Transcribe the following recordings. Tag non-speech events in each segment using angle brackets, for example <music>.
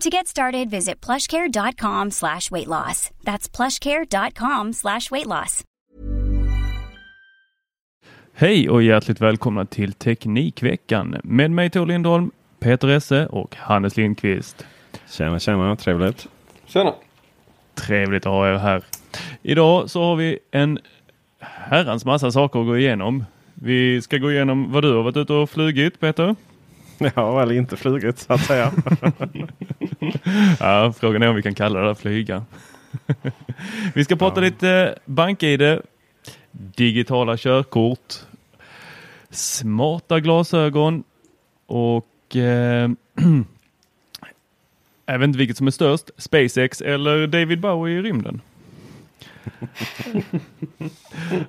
To get started, visit plushcare.com slash weight loss. That's plushcare.com slash weight loss. Hej och hjärtligt välkomna till Teknikveckan med mig Tor Lindholm, Peter Esse och Hannes Lindqvist. Tjena, tjena, trevligt. Tjena. Trevligt att ha er här. Idag så har vi en herrans massa saker att gå igenom. Vi ska gå igenom vad du har varit ute och flugit Peter. <laughs> Ja, eller inte flugit så att säga. <laughs> ja, frågan är om vi kan kalla det flyga. <laughs> vi ska prata ja. lite bank-id, digitala körkort, smarta glasögon och eh, <clears throat> jag vet inte vilket som är störst, SpaceX eller David Bowie i rymden.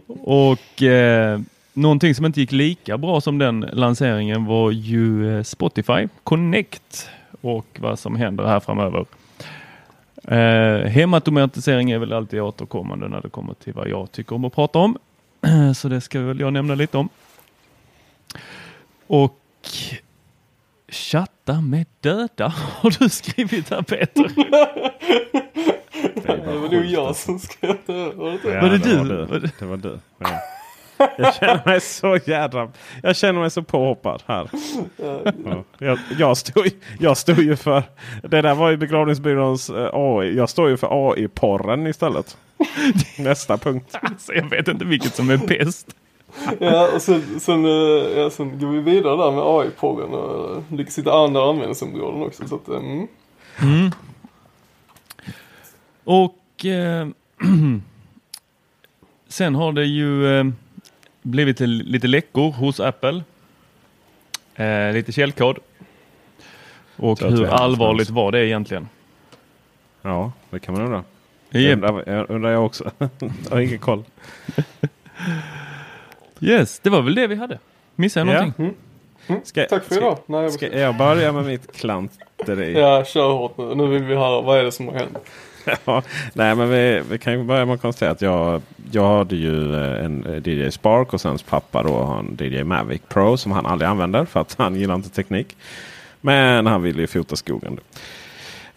och eh, någonting som inte gick lika bra som den lanseringen var ju eh, Spotify Connect och vad som händer här framöver. Eh, hemautomatisering är väl alltid återkommande när det kommer till vad jag tycker om att prata om. <clears throat> Så det ska väl jag nämna lite om. Och chatta med döda <laughs> har du skrivit här Peter. <laughs> det var nog jag som skrev det. Var det, ja, var det, det du? Var det, det var du. Ja. Jag känner mig så jädra... Jag känner mig så påhoppad här. Ja. Jag, jag, stod, jag stod ju för... Det där var ju begravningsbyråns uh, AI. Jag står ju för AI-porren istället. Nästa punkt. Alltså, jag vet inte vilket som är bäst. ja, och sen, sen, uh, ja, sen går vi vidare där med AI-porren och lyckas hitta andra användningsområden också. Så att, um. mm. Och eh, <clears throat> sen har det ju eh, blivit lite läckor hos Apple. Eh, lite källkod. Och hur allvarligt var det egentligen? Ja, det kan man undra. Yep. Undrar, undrar jag också. <laughs> jag har ingen koll. yes, det var väl det vi hade. Missade jag någonting? Mm. Mm. Ska, Tack för idag. Nej, jag ska jag börja med mitt klanteri? ja, kör hårt nu. Nu vill vi höra vad är det som har hänt. <laughs> ja, nej, men vi, vi kan ju börja med att konstatera att jag, jag hade ju eh, en eh, DJ Spark och sen hans pappa då har en DJ Mavic Pro som han aldrig använder för att han gillar inte teknik. Men han vill ju fota skogen.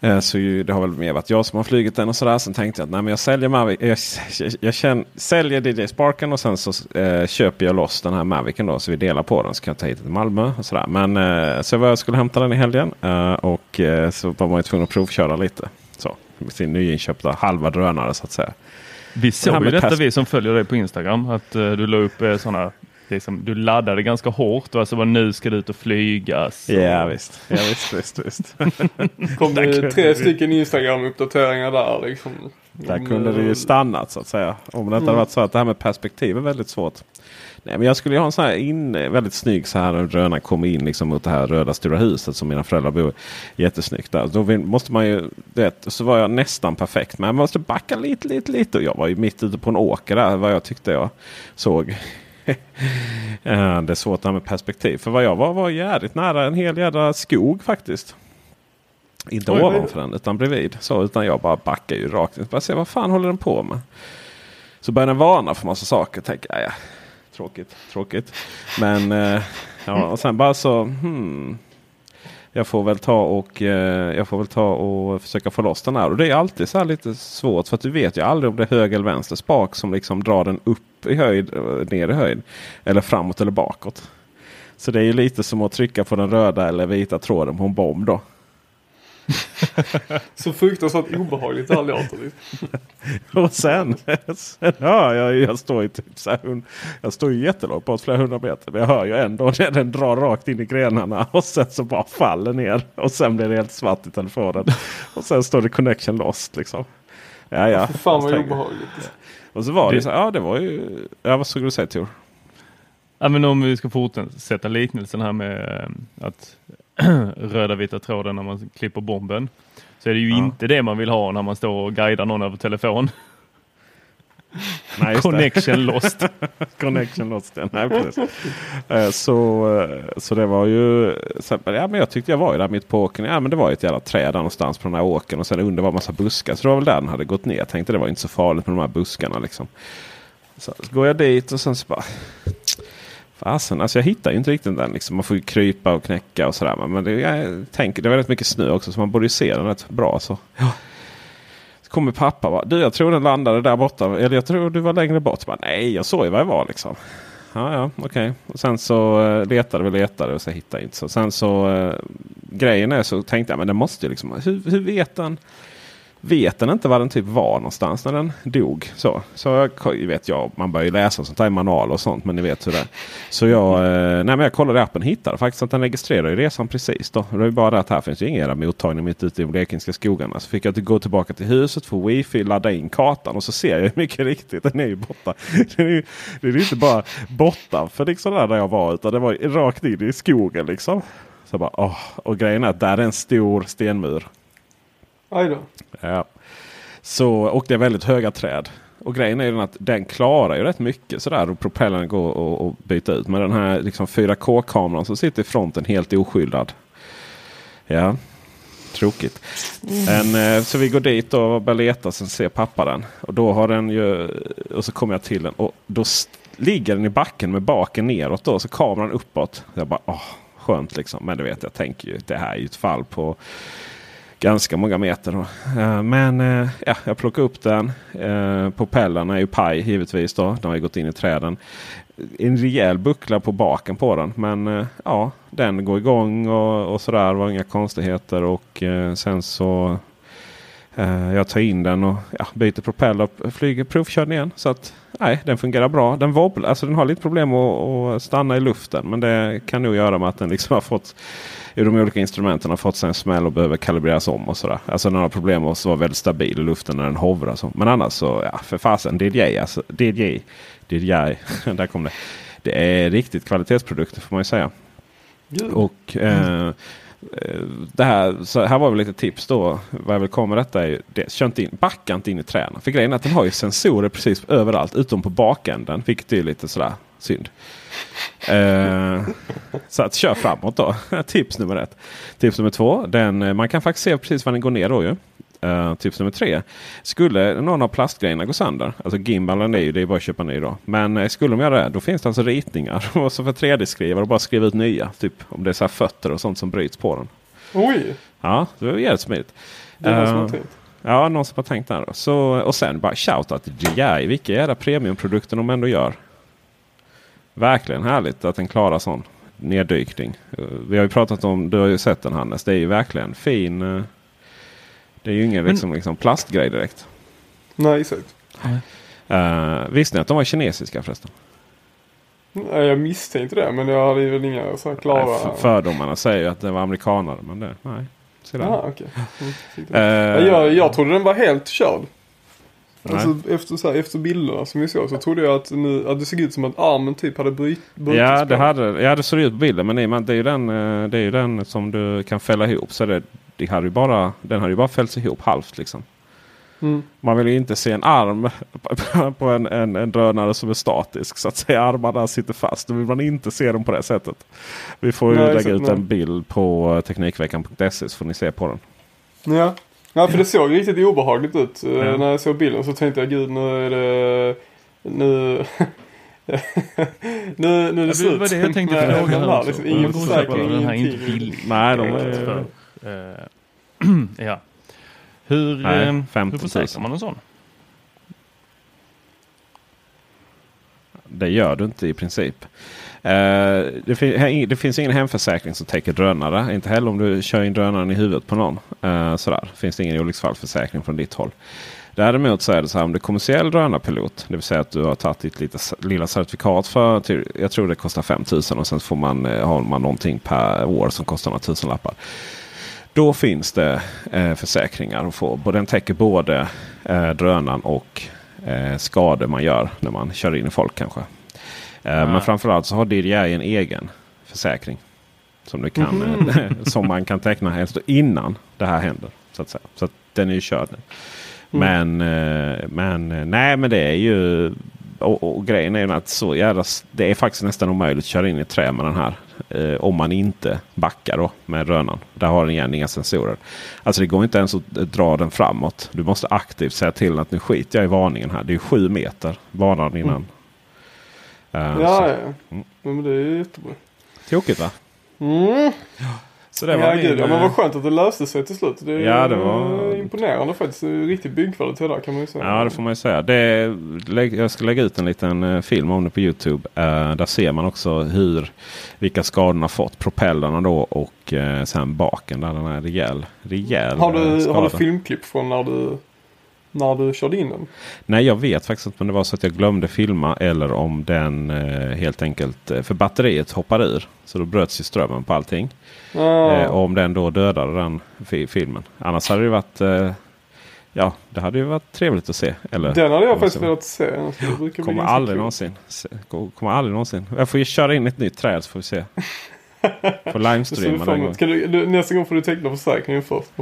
Eh, så det har väl mer varit jag som har flugit den och sådär. Sen tänkte jag att nej, men jag säljer Mavic. Jag, jag, jag känner, säljer DJ Sparken och sen så eh, köper jag loss den här Mavicen då. Så vi delar på den. Så kan jag ta hit den till Malmö och sådär. Men eh, så jag skulle hämta den i helgen. Eh, och eh, så var man ju tvungen att provköra lite. Med sin nyinköpta halva drönare så att säga. Vi såg ju detta vi som följer dig på Instagram. Att uh, du la upp uh, sådana liksom, du laddade ganska hårt och alltså var nu ska du ut och flyga. Så. Ja visst, ja, visst, visst, visst. <laughs> kom det tre stycken Instagram-uppdateringar där liksom. Där kunde det ju stannat så att säga. Om det inte mm. hade varit så att det här med perspektiv är väldigt svårt. Nej, men jag skulle ha en sån här in, väldigt snygg så här drönare kommer in liksom mot det här röda stora huset som mina föräldrar bor Jättesnyggt där. Då måste man ju, det, så var jag nästan perfekt. Men jag måste backa lite, lite, lite. Och jag var ju mitt ute på en åker där vad jag tyckte jag såg. <laughs> det är svårt det här med perspektiv. För vad jag var var jävligt nära en hel jävla skog faktiskt. Inte ovanför den utan bredvid. Så, utan jag bara backar ju rakt in. Bara se vad fan håller den på med. Så börjar den varna för massa saker. Tänker, ja, tråkigt, tråkigt. Men eh, ja, och sen bara så. Hmm, jag får väl ta och eh, jag får väl ta och försöka få loss den här. Och det är alltid så här lite svårt för att du vet ju aldrig om det är höger eller vänster spak som liksom drar den upp i höjd, eh, ner i höjd. Eller framåt eller bakåt. Så det är ju lite som att trycka på den röda eller vita tråden på en bomb då. <laughs> Så fruktansvärt obehagligt det här låter. Och sen, sen hör jag ju, jag står ju typ så här, jag står ju jättelångt bort, flera hundra meter. Men jag hör ju ändå <laughs> när den drar rakt in i grenarna <laughs> och sen så bara faller ner. Och sen blir det helt svart i telefonen. Och sen står det connection lost liksom. Ja, ja. För fan vad obehagligt. Och så var det ju så här, ja det var ju, ja vad skulle du säga Tor? Ja, men om vi ska fortsätta liknelsen här med eh, att <clears throat> röda vita tråden när man klipper bomben. Så är det ju Ja. inte det man vill ha när man står och guidar någon över telefon. Nej. Connection <laughs> lost. Connection lost. ja. Nej, precis. Eh, så, eh, så det var ju. Ja, men jag tyckte jag var ju där mitt på åkern. Ja, men det var ju ett jävla träd där någonstans på den här åkern. Och sen under var massa buskar. Så det var väl där den hade gått ner. Jag tänkte det var inte så farligt med de här buskarna. Liksom. Så, så går jag dit och sen så bara. Fasen, alltså jag hittar ju inte riktigt den. Liksom. Man får ju krypa och knäcka och sådär. Men det, jag tänker, det är väldigt mycket snö också så man borde ju se den rätt bra. Så. Ja. Så kommer pappa bara, du jag tror den landade där borta. Eller jag tror du var längre bort. Bara, Nej, jag såg ju vad jag var liksom. Ja, ja, okej. Och sen så uh, letade vi letade och så hittade jag inte. Så sen så uh, grejen är så tänkte jag, men den måste ju liksom, hur, hur vet den? Vet den inte var den typ var någonstans när den dog? Så, så jag vet jag, man börjar ju läsa sånt här i manual och sånt. Men ni vet hur det är. Så jag, eh, nej, men jag kollade i appen och hittade faktiskt att den registrerar ju resan precis. Då. Det är ju bara det att här finns ju ingen mottagning mitt ute i de blekingska skogarna. Så fick jag gå tillbaka till huset, få wifi, ladda in kartan och så ser jag mycket riktigt den är ju borta. <laughs> Den är ju, det är ju inte bara borta för liksom där, där jag var utan det var rakt in i skogen liksom. Så bara, åh. Och grejen är att där är en stor stenmur. Aj då. Ja. Så, och det är väldigt höga träd. Och grejen är ju den att den klarar ju rätt mycket sådär och propellern går att- byta ut. Men den här liksom 4K-kameran som sitter i fronten helt oskyddad. Ja, tråkigt. En, eh, så vi går dit och börjar leta sen ser pappa den. Och då har den ju, och så kommer jag till den och då ligger den i backen med baken neråt då. Så kameran uppåt. Jag bara, åh, skönt liksom. Men du vet, jag tänker ju det här är ju ett fall på ganska många meter. Då. Eh, men eh, ja, jag plockar upp den. Eh, är ju paj givetvis. Då. De har ju gått in i träden. En rejäl buckla på baken på den. Men eh, ja, den går igång och, och sådär. Det var inga konstigheter. Och sen så jag tar in den och ja, byter propeller och flyger provkörd igen. Så att nej, den fungerar bra. Den wobblar, alltså den har lite problem att, att stanna i luften. Men det kan nog göra med att den liksom har fått i de olika instrumenten har fått sig en smäll och behöver kalibreras om och sådär. Alltså den har problem med att vara väldigt stabil i luften när den hovrar. Så. Men annars så, ja för fasen, DJI alltså. DJI, DJI, <laughs> där kom det. Det är riktigt kvalitetsprodukter får man ju säga. Gud. Och eh, eh, det här, så här var väl lite tips då. Vad jag vill komma med detta är ju det, kör inte in, backa inte in i träden. För grejen är att den har ju sensorer precis överallt utom på bakänden. Vilket är lite sådär synd. Eh, så att kör framåt då. <laughs> Tips nummer ett. Tips nummer två. Den, eh, man kan faktiskt se precis var den går ner då ju. Eh, tips nummer tre. Skulle någon av plastgrejerna gå sönder. Alltså gimbalen är ju det är bara att köpa ny då. Men eh, skulle de göra det då finns det alltså ritningar. <laughs> Och så för 3D-skrivare och bara skriva ut nya. Typ om det är så fötter och sånt som bryts på den. Oj, Ja, det var jävligt smidigt. det är någon som Eh. Ja, någon som har tänkt där. Så, och sen bara shoutout till DJI. Vilka jävla premiumprodukter de ändå gör. Verkligen härligt att den klarar sån neddykning. Eh, Vi har ju pratat om, du har ju sett den Hannes. Det är ju verkligen fin. eh, Det är ju ingen liksom, liksom plastgrej direkt. Nej, exakt. Uh, visste ni att de var kinesiska förresten? Nej, jag misstänkte det, men jag hade väl inga så här klara... Nej, för, fördomarna säger ju att det var amerikanare. Men det, nej. Jaha, okej. Mm, det. jag, jag trodde den var helt körd. Alltså, efter, så här, efter bilderna som vi såg så trodde jag att, nu, att det såg ut som att armen typ hade bryt, brutits Ja, det hade, ja, det ser ut på bilden. Men det är, man- det är, ju den, eh, det är ju den som du kan fälla ihop. Så det, det hade ju bara, den hade ju bara fällts ihop halvt liksom. Mm. Man vill ju inte se en arm <laughs> på en, en, en drönare som är statisk. Så att säga armarna sitter fast. Då vill man inte se dem på det sättet. Vi får ju Nej, lägga ut nej. en bild på eh, Teknikveckan.se så får ni se på den. Ja. Ja, för det såg riktigt obehagligt ut. Eh, Ja. När jag såg bilden så tänkte jag gud nu är det nu... <laughs> nu, nu är det Ja, slut. det var det jag tänkte Nej, fråga här liksom ingen försäkring, den här är inte billig. Nej, de är- för, eh, <clears throat> ja. Hur, Nej, eh, 50 hur 000. försäkrar man en sån? Det gör du inte i princip. Eh, det, fin- det finns ingen hemförsäkring som täcker drönare. Inte heller om du kör in drönaren i huvudet på någon. Uh, sådär. Finns det ingen olycksfallsförsäkring från ditt håll. Däremot så är det så här om du är kommersiell drönarpilot. Det vill säga att du har tagit ditt lite, lilla certifikat för, till, jag tror det kostar 5000 och sen får man, eh, har man någonting per år som kostar några tusenlappar. Då finns det eh, försäkringar att få. Den täcker både eh, drönaren och eh, skador man gör när man kör in i folk kanske. Ah. Men framförallt så har DJI en egen försäkring. Som, du kan, eh, <laughs> som man kan teckna helst innan det här händer. Så att säga. Så att den är ju körd nu. Men, eh, men nej men det är ju och, och grejen är ju att så jävla, det är faktiskt nästan omöjligt att köra in i ett trä med den här. Eh, om man inte backar då med drönaren. Där har den igen inga sensorer. Alltså det går inte ens att dra den framåt. Du måste aktivt säga till att nu skiter jag i varningen här. Det är ju sju meter varan innan. Eh, Ja, så, ja. Mm. ja. Men det är jättebra. Tokigt va? Mm. Så det Ja, var min, gud, ja, men eh, vad skönt att det löste sig till slut. Det är Ja, det var- imponerande faktiskt. Det är Riktig byggkvalitet där kan man ju säga. Ja, det får man ju säga. Det, jag ska lägga ut en liten eh, film om det på Youtube. Eh, där ser man också hur, vilka skador den har fått. Propellerna då och eh, sen baken där den är rejäl, rejäl har, eh, du, har du filmklipp från när du, när du körde in den? Nej, jag vet faktiskt inte om det var så att jag glömde filma eller om den eh, helt enkelt, eh, för batteriet hoppar ur. Så då bröts ju strömmen på allting. Ah, Eh, om den då dödade den fi- filmen. Annars hade det varit, eh, ja, det hade ju varit trevligt att se. Eller, den hade jag faktiskt velat se. Kommer aldrig någonsin. se- Kommer aldrig någonsin. Jag får ju köra in ett nytt träd så får vi se. <laughs> Den emot. gången. Ska du, du, nästa gång får du teckna försäkringen först. <laughs>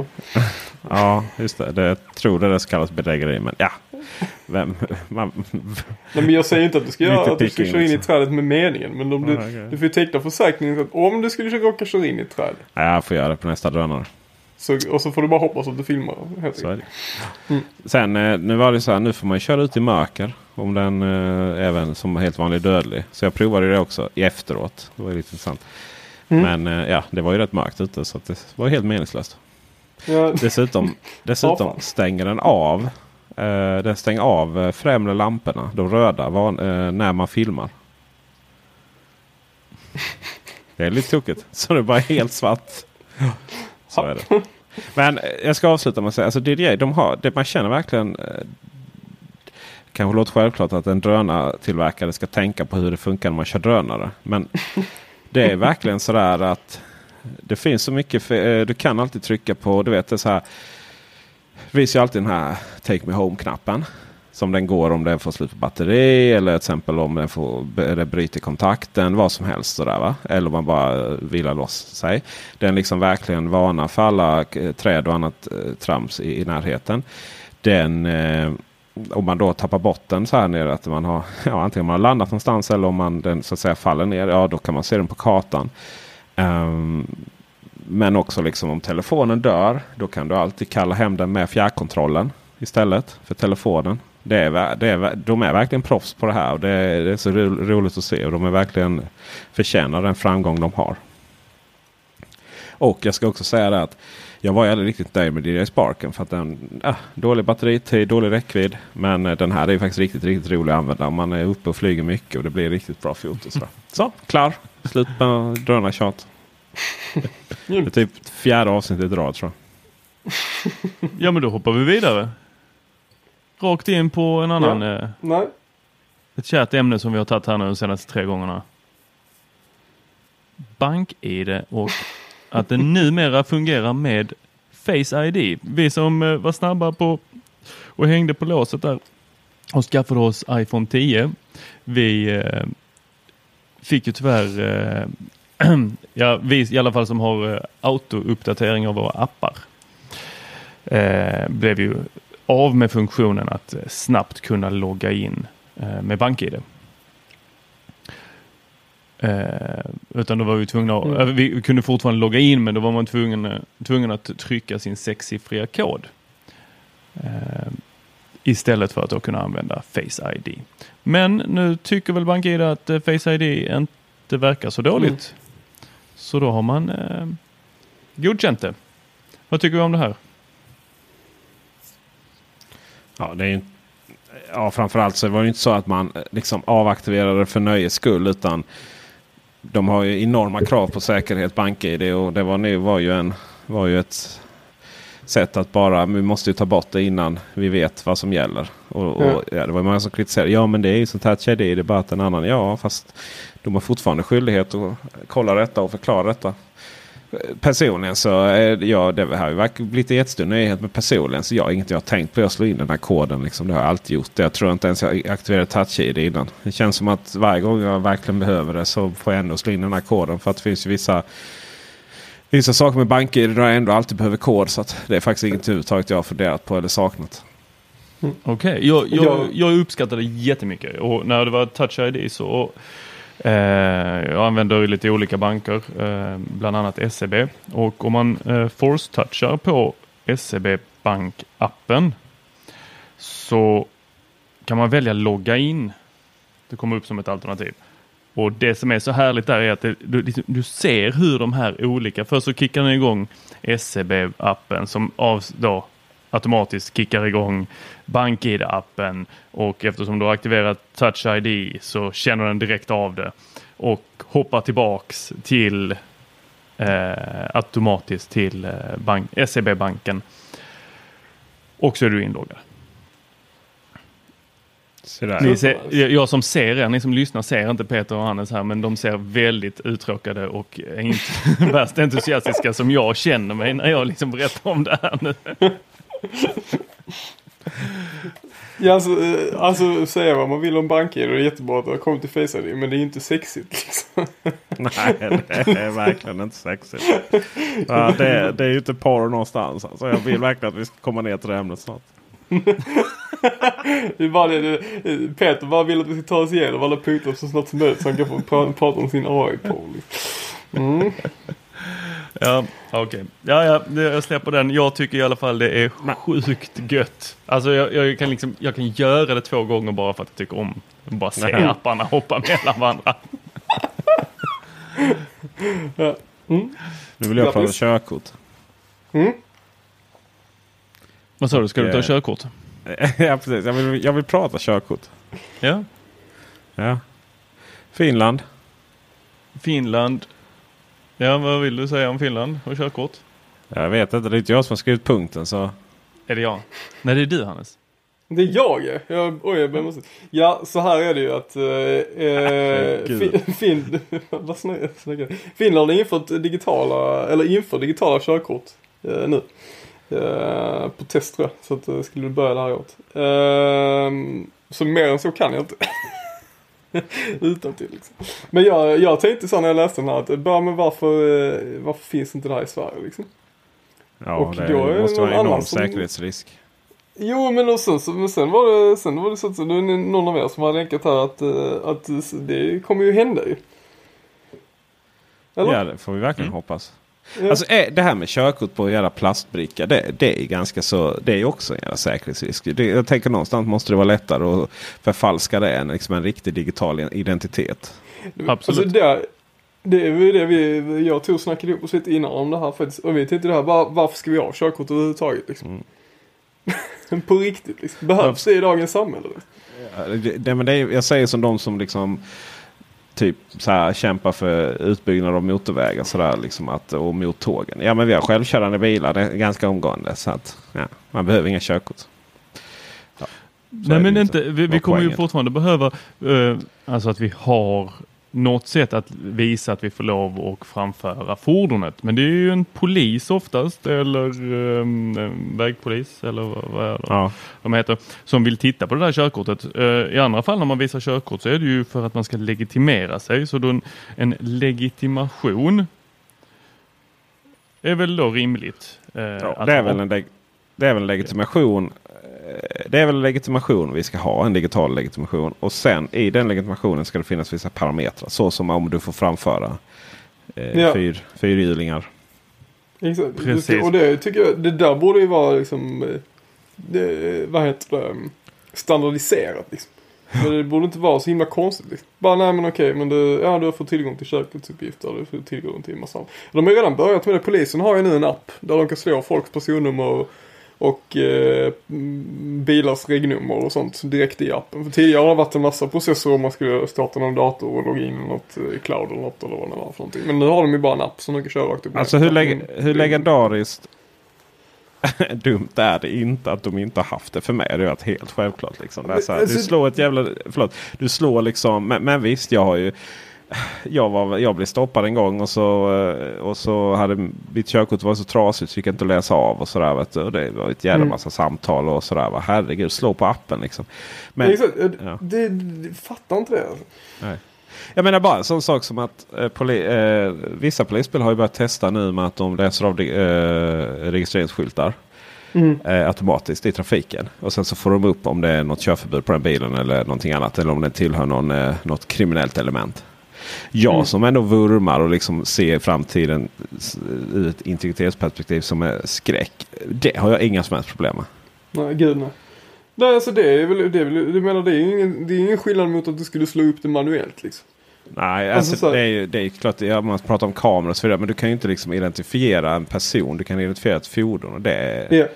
Ja, just det. det. Jag tror det där ska kallas bedrägeri. Men ja. Vem, man, Nej, men jag säger inte att du ska, göra, att du ska köra in i trädet med meningen. Men om du, Ja, okej. du får teckna försäkringen så att om du skulle råka köra in i ett träd. ja, jag får göra det på nästa drönare. Så, och så får du bara hoppas att du filmar. Så. Mm. Sen eh, nu var det så här. Nu får man köra ut i mörker. Om den eh, även som helt vanlig dödlig. Så jag provade det också i efteråt. Det var lite intressant. Mm. Men eh, ja, det var ju rätt mörkt ute. Så det var helt meningslöst. Ja, Dessutom, dessutom Ja, stänger den av. Eh, den stänger av eh, främre lamporna, de röda, van, eh, när man filmar. Det är lite tokigt. <laughs> Så det är bara helt svart. Så är det. Men eh, jag ska avsluta med att säga, alltså DJI, de har, det, man känner verkligen eh, kanske låter självklart att en drönartillverkare ska tänka på hur det funkar när man kör drönare. Men <laughs> det är verkligen sådär att det finns så mycket. Eh, du kan alltid trycka på, du vet det så här. Det visar ju alltid den här Take Me Home-knappen. Som den går om den får slut på batteri eller till exempel om den får eller bryter kontakten. Vad som helst sådär va. Eller om man bara vilar loss sig. Den liksom verkligen varnar för alla eh, träd och annat eh, trams i, i närheten. Den eh, om man då tappar bort den så här nere. Att man har, <laughs> ja, antingen man har landat någonstans eller om man den så att säga faller ner. Ja då kan man se den på kartan. Um, men också liksom om telefonen dör. Då kan du alltid kalla hem den med fjärrkontrollen istället för telefonen. Det är, det är, de är verkligen proffs på det här. Och det, är, det är så roligt att se. Och de är verkligen förtjänar den framgång de har. Och jag ska också säga det att jag var ju aldrig riktigt nöjd med DJI Sparken. För att den, ah, dålig batteritid, dålig räckvidd. Men eh, den här är ju faktiskt riktigt, riktigt rolig att använda. Man är uppe och flyger mycket och det blir riktigt bra foto. Så, så klar. Slut med drönartjat. <laughs> Det är typ fjärde avsnittet i rad tror jag. <laughs> Ja men då hoppar vi vidare. Rakt in på en annan, eh, nej. ett kärt ämne som vi har tagit här nu de senaste tre gångerna. BankID och att den numera fungerar med Face ID. Vi som eh, var snabba på och hängde på låset där och skaffade oss iPhone 10. Vi eh, fick ju tyvärr, eh, <clears throat> ja, vi i alla fall som har eh, av våra appar, eh, blev ju av med funktionen att eh, snabbt kunna logga in eh, med BankID. Utan då var vi tvungna att, Mm. eh, vi kunde fortfarande logga in men då var man tvungen, eh, tvungen att trycka sin sexsiffriga kod. Eh, Istället för att då kunna använda Face ID. Men nu tycker väl BankID att eh, Face ID inte verkar så dåligt. Så då har man eh, godkänt det. Vad tycker vi om det här? Ja, det är ju, ja, framförallt så var det inte så att man eh, liksom avaktiverade för nöjes skull. Utan de har ju enorma krav på säkerhet, BankID. Och det var, nu var, ju en, var ju ett sätt att bara, vi måste ju ta bort det innan vi vet vad som gäller. Och, och ja, det var många som kritiserade. Ja men det är ju sånt här Touch ID, det är bara att en annan. Ja fast de har fortfarande skyldighet att kolla detta och förklara detta. Personligen så är ja, det här har blivit en jättestor nyhet. Men personligen så jag inget jag har tänkt på att slå in den här koden. Liksom. Det har jag alltid gjort. Jag tror inte ens jag aktiverade touch-id innan. Det känns som att varje gång jag verkligen behöver det så får jag ändå slå in den här koden. För att det finns ju vissa Vissa saker med BankID där jag ändå alltid behöver kod. Så det är faktiskt inget överhuvudtaget jag har funderat på eller saknat. Mm. Okej, okay. jag, jag, jag uppskattade jättemycket. Och när det var Touch ID så Eh, jag använder lite olika banker, eh, bland annat SEB. Och om man eh, force-touchar på SEB Bank-appen så kan man välja logga in. Det kommer upp som ett alternativ. Och det som är så härligt där är att det, du, liksom, du, ser hur de här olika, först så kickar den igång SEB-appen som av, då, automatiskt kickar igång BankID-appen och eftersom du har aktiverat Touch ID så känner den direkt av det och hoppar tillbaks till eh, automatiskt till eh, bank, SEB-banken. Och så är du inloggad. Ni ser, jag som ser er, ni som lyssnar ser inte Peter och Hannes här, men de ser väldigt uttråkade och inte <laughs> värst entusiastiska som jag känner mig när jag liksom berättar om det här nu. Ja, alltså, eh, alltså säga vad man vill om banker, det är jättebra att det har kommit till Face ID, men det är inte sexigt. Liksom. Nej, det är verkligen inte sexigt. Ja, det, det är ju inte porr någonstans. Alltså, jag vill verkligen att vi ska komma ner till det ämnet snart. det är bara det, Peter bara vill att vi ska ta oss igenom alla punkter så snart som möjligt så han kan få pra prata om sin AI-porr. Mm. Ja, okej. Okay. Ja, ja, jag släpper den. Jag tycker i alla fall det är sjukt gött. Alltså jag, jag, kan liksom, jag kan göra det två gånger bara för att jag tycker om bara se apparna hoppa mellan varandra. ja. <laughs> mm. Nu vill jag prata körkort. Mm. Vad sa du, ska du ta körkort? <laughs> ja, precis. Jag vill, jag vill prata körkort. Ja. Ja. Finland. Finland. Ja, vad vill du säga om Finland och körkort? Jag vet inte, det är inte jag som har skrivit punkten så. Är det jag? Nej, det är du Hannes. Det är jag jag, oj, jag måste. Ja, så här är det ju att eh, fin, fin, <laughs> vad snackar Finland har infört digitala, eller inför digitala körkort eh, nu. Uh, på test tror jag. Så att uh, skulle börja det här året. Uh, så mer än så kan jag inte. <laughs> <laughs> Utan till liksom. Men jag, jag tänkte så när jag läste den här att bara men varför, uh, varför finns inte det här i Sverige liksom? Ja, och det då måste vara en enorm som... säkerhetsrisk. Jo men och sen, så, men sen var det, sen var det så att det är någon av er som har länkat här att, att det kommer ju hända ju. Eller? Ja det får vi verkligen mm. hoppas. Alltså det här med körkort på en jävla plastbricka. Det, det är ganska så. Det är också en jävla säkerhetsrisk. Det, jag tänker någonstans måste det vara lättare att förfalska det än liksom en riktig digital identitet. Absolut. Alltså det, det är ju det vi, jag och Tor snackade ihop oss lite innan om det här faktiskt. Och vi tänkte det här, var, varför ska vi ha körkort överhuvudtaget liksom? Mm. <laughs> på riktigt liksom. Behövs det i dagens samhälle? Liksom? Ja, det, det, men det är, jag säger som de som liksom typ så här, kämpa för utbyggnad av motorvägar så där, liksom att, och mot tågen. Ja men vi har självkörande bilar det är ganska omgående. Så att, ja, man behöver inga körkort. Ja, Nej men inte, vi, vi kommer ju fortfarande behöva uh, alltså att vi har något sätt att visa att vi får lov att framföra fordonet. Men det är ju en polis oftast eller um, vägpolis eller vad är det ja. de heter som vill titta på det där körkortet. Uh, I andra fall när man visar körkort så är det ju för att man ska legitimera sig. Så då en, en legitimation är väl då rimligt. Uh, ja, det, är väl en det är väl en legitimation det är väl legitimation vi ska ha, en digital legitimation. Och sen i den legitimationen ska det finnas vissa parametrar. Så som om du får framföra eh, ja. fyr, fyrhjulingar. Exakt. Precis. Och det tycker jag, det där borde ju vara liksom eh, det, vad heter det, standardiserat liksom. Men det borde inte vara så himla konstigt. Liksom. Bara nej men okej, men du, ja, du har fått tillgång till körkortsuppgifter. Du får tillgång till en massa. De har ju redan börjat med det. Polisen har ju nu en app där de kan slå folks personnummer och eh, mm, bilars regnummer och sånt direkt i appen. För tidigare har det varit en massa processer om man skulle starta någon dator och logga in i något eh, cloud eller något eller vad det var för någonting. Men nu har de ju bara en app som de kan köra rakt upp. Alltså hur, leg hur legendariskt <laughs> dumt är det inte att de inte har haft det för mig. Det är helt självklart. Liksom. Här, du Alltså- slår ett jävla... Förlåt. Du slår liksom... Men, men visst, jag har ju... Jag, var, jag blev stoppad en gång och så, eh, och så hade mitt körkort var så trasigt så fick jag inte läsa av. Och sådär, vet du. Och det var ett jävla Mm. massa samtal och sådär. Va? Herregud, slå på appen liksom. Men, Exakt, eh, ja. det, det, fattar inte det. Alltså. Nej. Jag menar bara en sån sak som att eh, poli eh, vissa polisbil har ju börjat testa nu med att de läser av eh, registreringsskyltar. Mm. eh, automatiskt i trafiken. Och sen så får de upp om det är något körförbud på den bilen eller någonting annat. Eller om den tillhör någon, något kriminellt element. Jag Mm. som ändå vurmar och liksom ser framtiden ur ett integritetsperspektiv som är skräck. Det har jag inga som helst problem med. Nej, gud nej. Nej, alltså det är väl, det är väl, du menar det är ingen, det är ingen skillnad mot att du skulle slå upp det manuellt liksom. Nej, Alltså, alltså, så- det, är ju, det är klart, ja, man pratar om kameror och så vidare. Men du kan ju inte liksom identifiera en person. Du kan identifiera ett fordon. Och det är, Ja.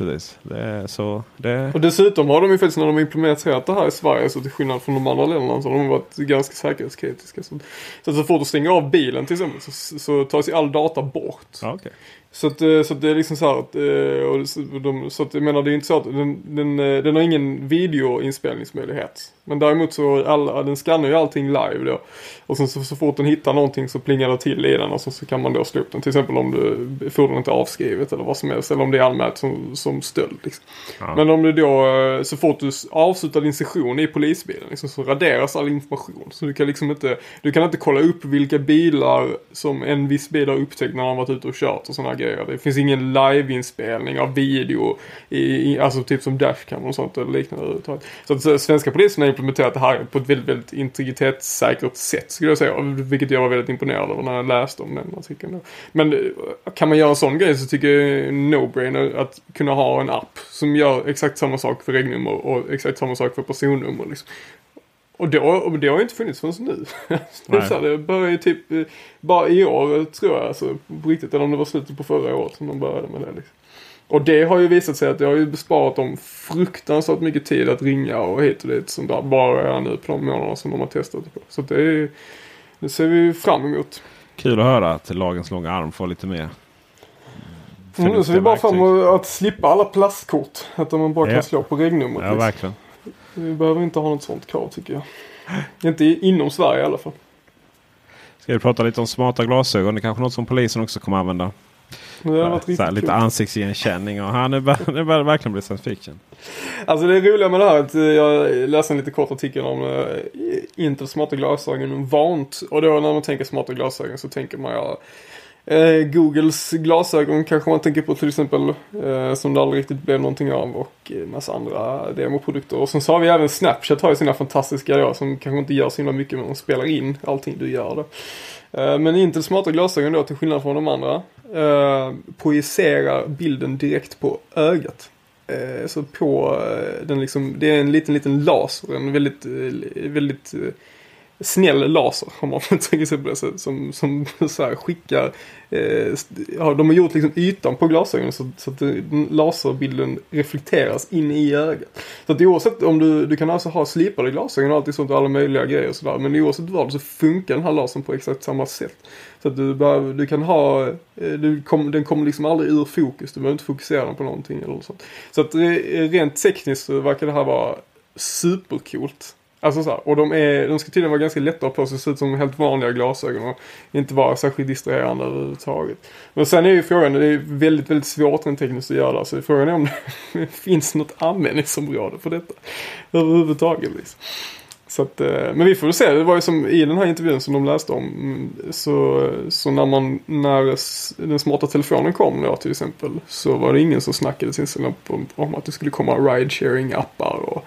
Precis. Det så. Det, Och dessutom har de ju faktiskt när de implementerat det här i Sverige så till skillnad från de andra länderna så har de varit ganska säkerhetskritiska. Så, så, fort du stänger av bilen till exempel så, så tas ju all data bort. okej. Så att, eh, så att det är liksom så här att, eh, och så, de, så att jag menar det är inte så att den, den, eh, den har ingen videoinspelningsmöjlighet. Men däremot så alla, den skannar ju allting live då. Och sen så, så fort den hittar någonting så plingar det till i den och så, så kan man då slå upp den. Till exempel om du, fordonet är avskrivet eller vad som helst. Eller om det är anmält som, som stöld. Liksom. Ja. Men om du då, så fort du avslutar din session i polisbilen liksom, så raderas all information. Så du kan liksom inte, du kan inte kolla upp vilka bilar som en viss bil har upptäckt när han varit ute och kört och sådana grejer. Det finns ingen liveinspelning av video, i, i, alltså typ som dashcam och sånt eller liknande överhuvudtaget. Så att så svenska polisen har implementerat det här på ett väldigt, väldigt integritetssäkert sätt skulle jag säga. Vilket jag var väldigt imponerad över när jag läste om den artikeln. Då. Men eh, kan man göra en sån grej så tycker jag no-brainer att kunna ha en app som gör exakt samma sak för regnummer och exakt samma sak för personnummer. Liksom. Och, då, och det har ju inte funnits förrän nu. <laughs> så här, det började ju typ bara i år tror jag, alltså, på riktigt. Eller om det var slutet på förra året som de började med det. Liksom. Och det har ju visat sig att det har ju besparat dem fruktansvärt mycket tid att ringa och hit och dit. Som där bara är nu på de månaderna som de har testat det på. Så det, är, det ser vi fram emot. Kul att höra att lagens långa arm får lite mer. Mm, ser vi bara fram att slippa alla plastkort. Att man bara kan Ja. slå på regnumret. Ja, liksom. verkligen. Vi behöver inte ha något sånt krav tycker jag. Inte inom Sverige i alla fall. Ska vi prata lite om smarta glasögon? Det är kanske något som polisen också kommer använda. Här, lite ansiktsigenkänning och han är, <laughs> det börjar verkligen bli science fiction. Alltså det roliga med det här är att eh, jag läste en lite kort artikel om uh, Intels smarta glasögon vant. Och då när man tänker smarta glasögon så tänker man ja, eh, Googles glasögon kanske man tänker på till exempel. eh, som det aldrig riktigt blev någonting av. Och en massa andra demoprodukter. Och sen så har vi även Snapchat har ju sina fantastiska då, som kanske inte gör så himla mycket men de spelar in allting du gör då. Eh, Men Intel smarta glasögon då till skillnad från de andra eh, projicerar bilden direkt på ögat. Eh, Så på eh, den liksom, det är en liten, liten laser, en väldigt, eh, väldigt eh, snäll laser om man får sig på det sättet. Som, som <laughs> så här skickar, eh, ja, de har gjort liksom ytan på glasögonen så, så att den laserbilden reflekteras in i ögat. Så att oavsett om du, du kan alltså ha slipade glasögon och allt sånt och alla möjliga grejer och sådär. Men oavsett vad så funkar den här lasern på exakt samma sätt. Så att du, behöver, du kan ha, eh, du kom, den kommer liksom aldrig ur fokus. Du behöver inte fokusera den på någonting eller något sånt. Så att eh, rent tekniskt så verkar det här vara supercoolt. Alltså så här, och de, är, de ska tydligen vara ganska lätta att ha på sig, se ut som helt vanliga glasögon och inte vara särskilt distraherande överhuvudtaget. Men sen är ju frågan, det är väldigt, väldigt svårt rent tekniskt att göra det. Så frågan är om det <laughs> finns något användningsområde för detta överhuvudtaget. Liksom. Så att, eh, men vi får väl se, det var ju som i den här intervjun som de läste om. Så, så när man, när den smarta telefonen kom då till exempel. Så var det ingen som snackade sinsemellan om, om att det skulle komma ride-sharing-appar och,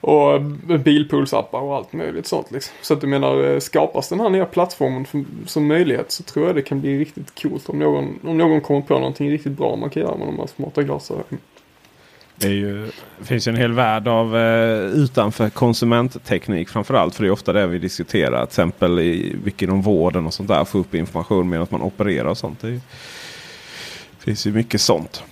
och bilpoolsappar och allt möjligt sånt liksom. Så att du menar, eh, skapas den här nya plattformen för, som möjlighet så tror jag det kan bli riktigt coolt om någon, om någon kommer på någonting riktigt bra man kan göra med de här smarta glasögonen. Det, ju, det finns ju en hel värld av eh, utanför konsumentteknik framförallt. För det är ofta det vi diskuterar. Till exempel i mycket om vården och sånt där. Få upp information medan man opererar och sånt. Det, ju, det finns ju mycket sånt.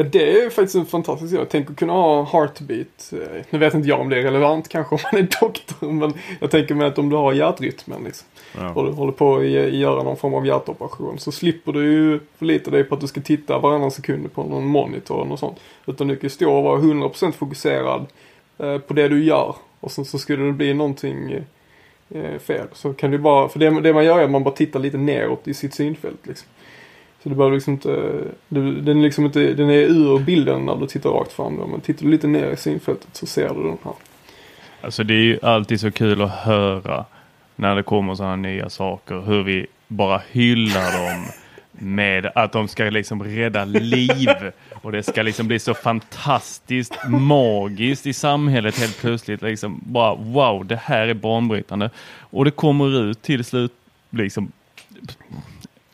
Ja, det är faktiskt en fantastisk grej. Tänk att kunna ha heartbeat. Eh, Nu vet inte jag om det är relevant kanske om man är doktor. Men jag tänker mig att om du har hjärtrytmen liksom. Ja. Och du håller på att göra någon form av hjärtoperation. Så slipper du ju förlita dig på att du ska titta varannan sekund på någon monitor eller något sånt. Utan du kan stå och vara 100% fokuserad eh, på det du gör. Och sen så skulle det bli någonting eh, fel. Så kan du bara, för det, det man gör är att man bara tittar lite neråt i sitt synfält liksom. Så du behöver liksom inte, du, den, är liksom inte, den är ur bilden när du tittar rakt fram då. Men tittar du lite ner i synfältet så ser du den här. Alltså det är ju alltid så kul att höra när det kommer sådana nya saker. Hur vi bara hyllar dem med att de ska liksom rädda liv. Och det ska liksom bli så fantastiskt magiskt i samhället helt plötsligt. Liksom bara wow, det här är banbrytande. Och det kommer ut till slut liksom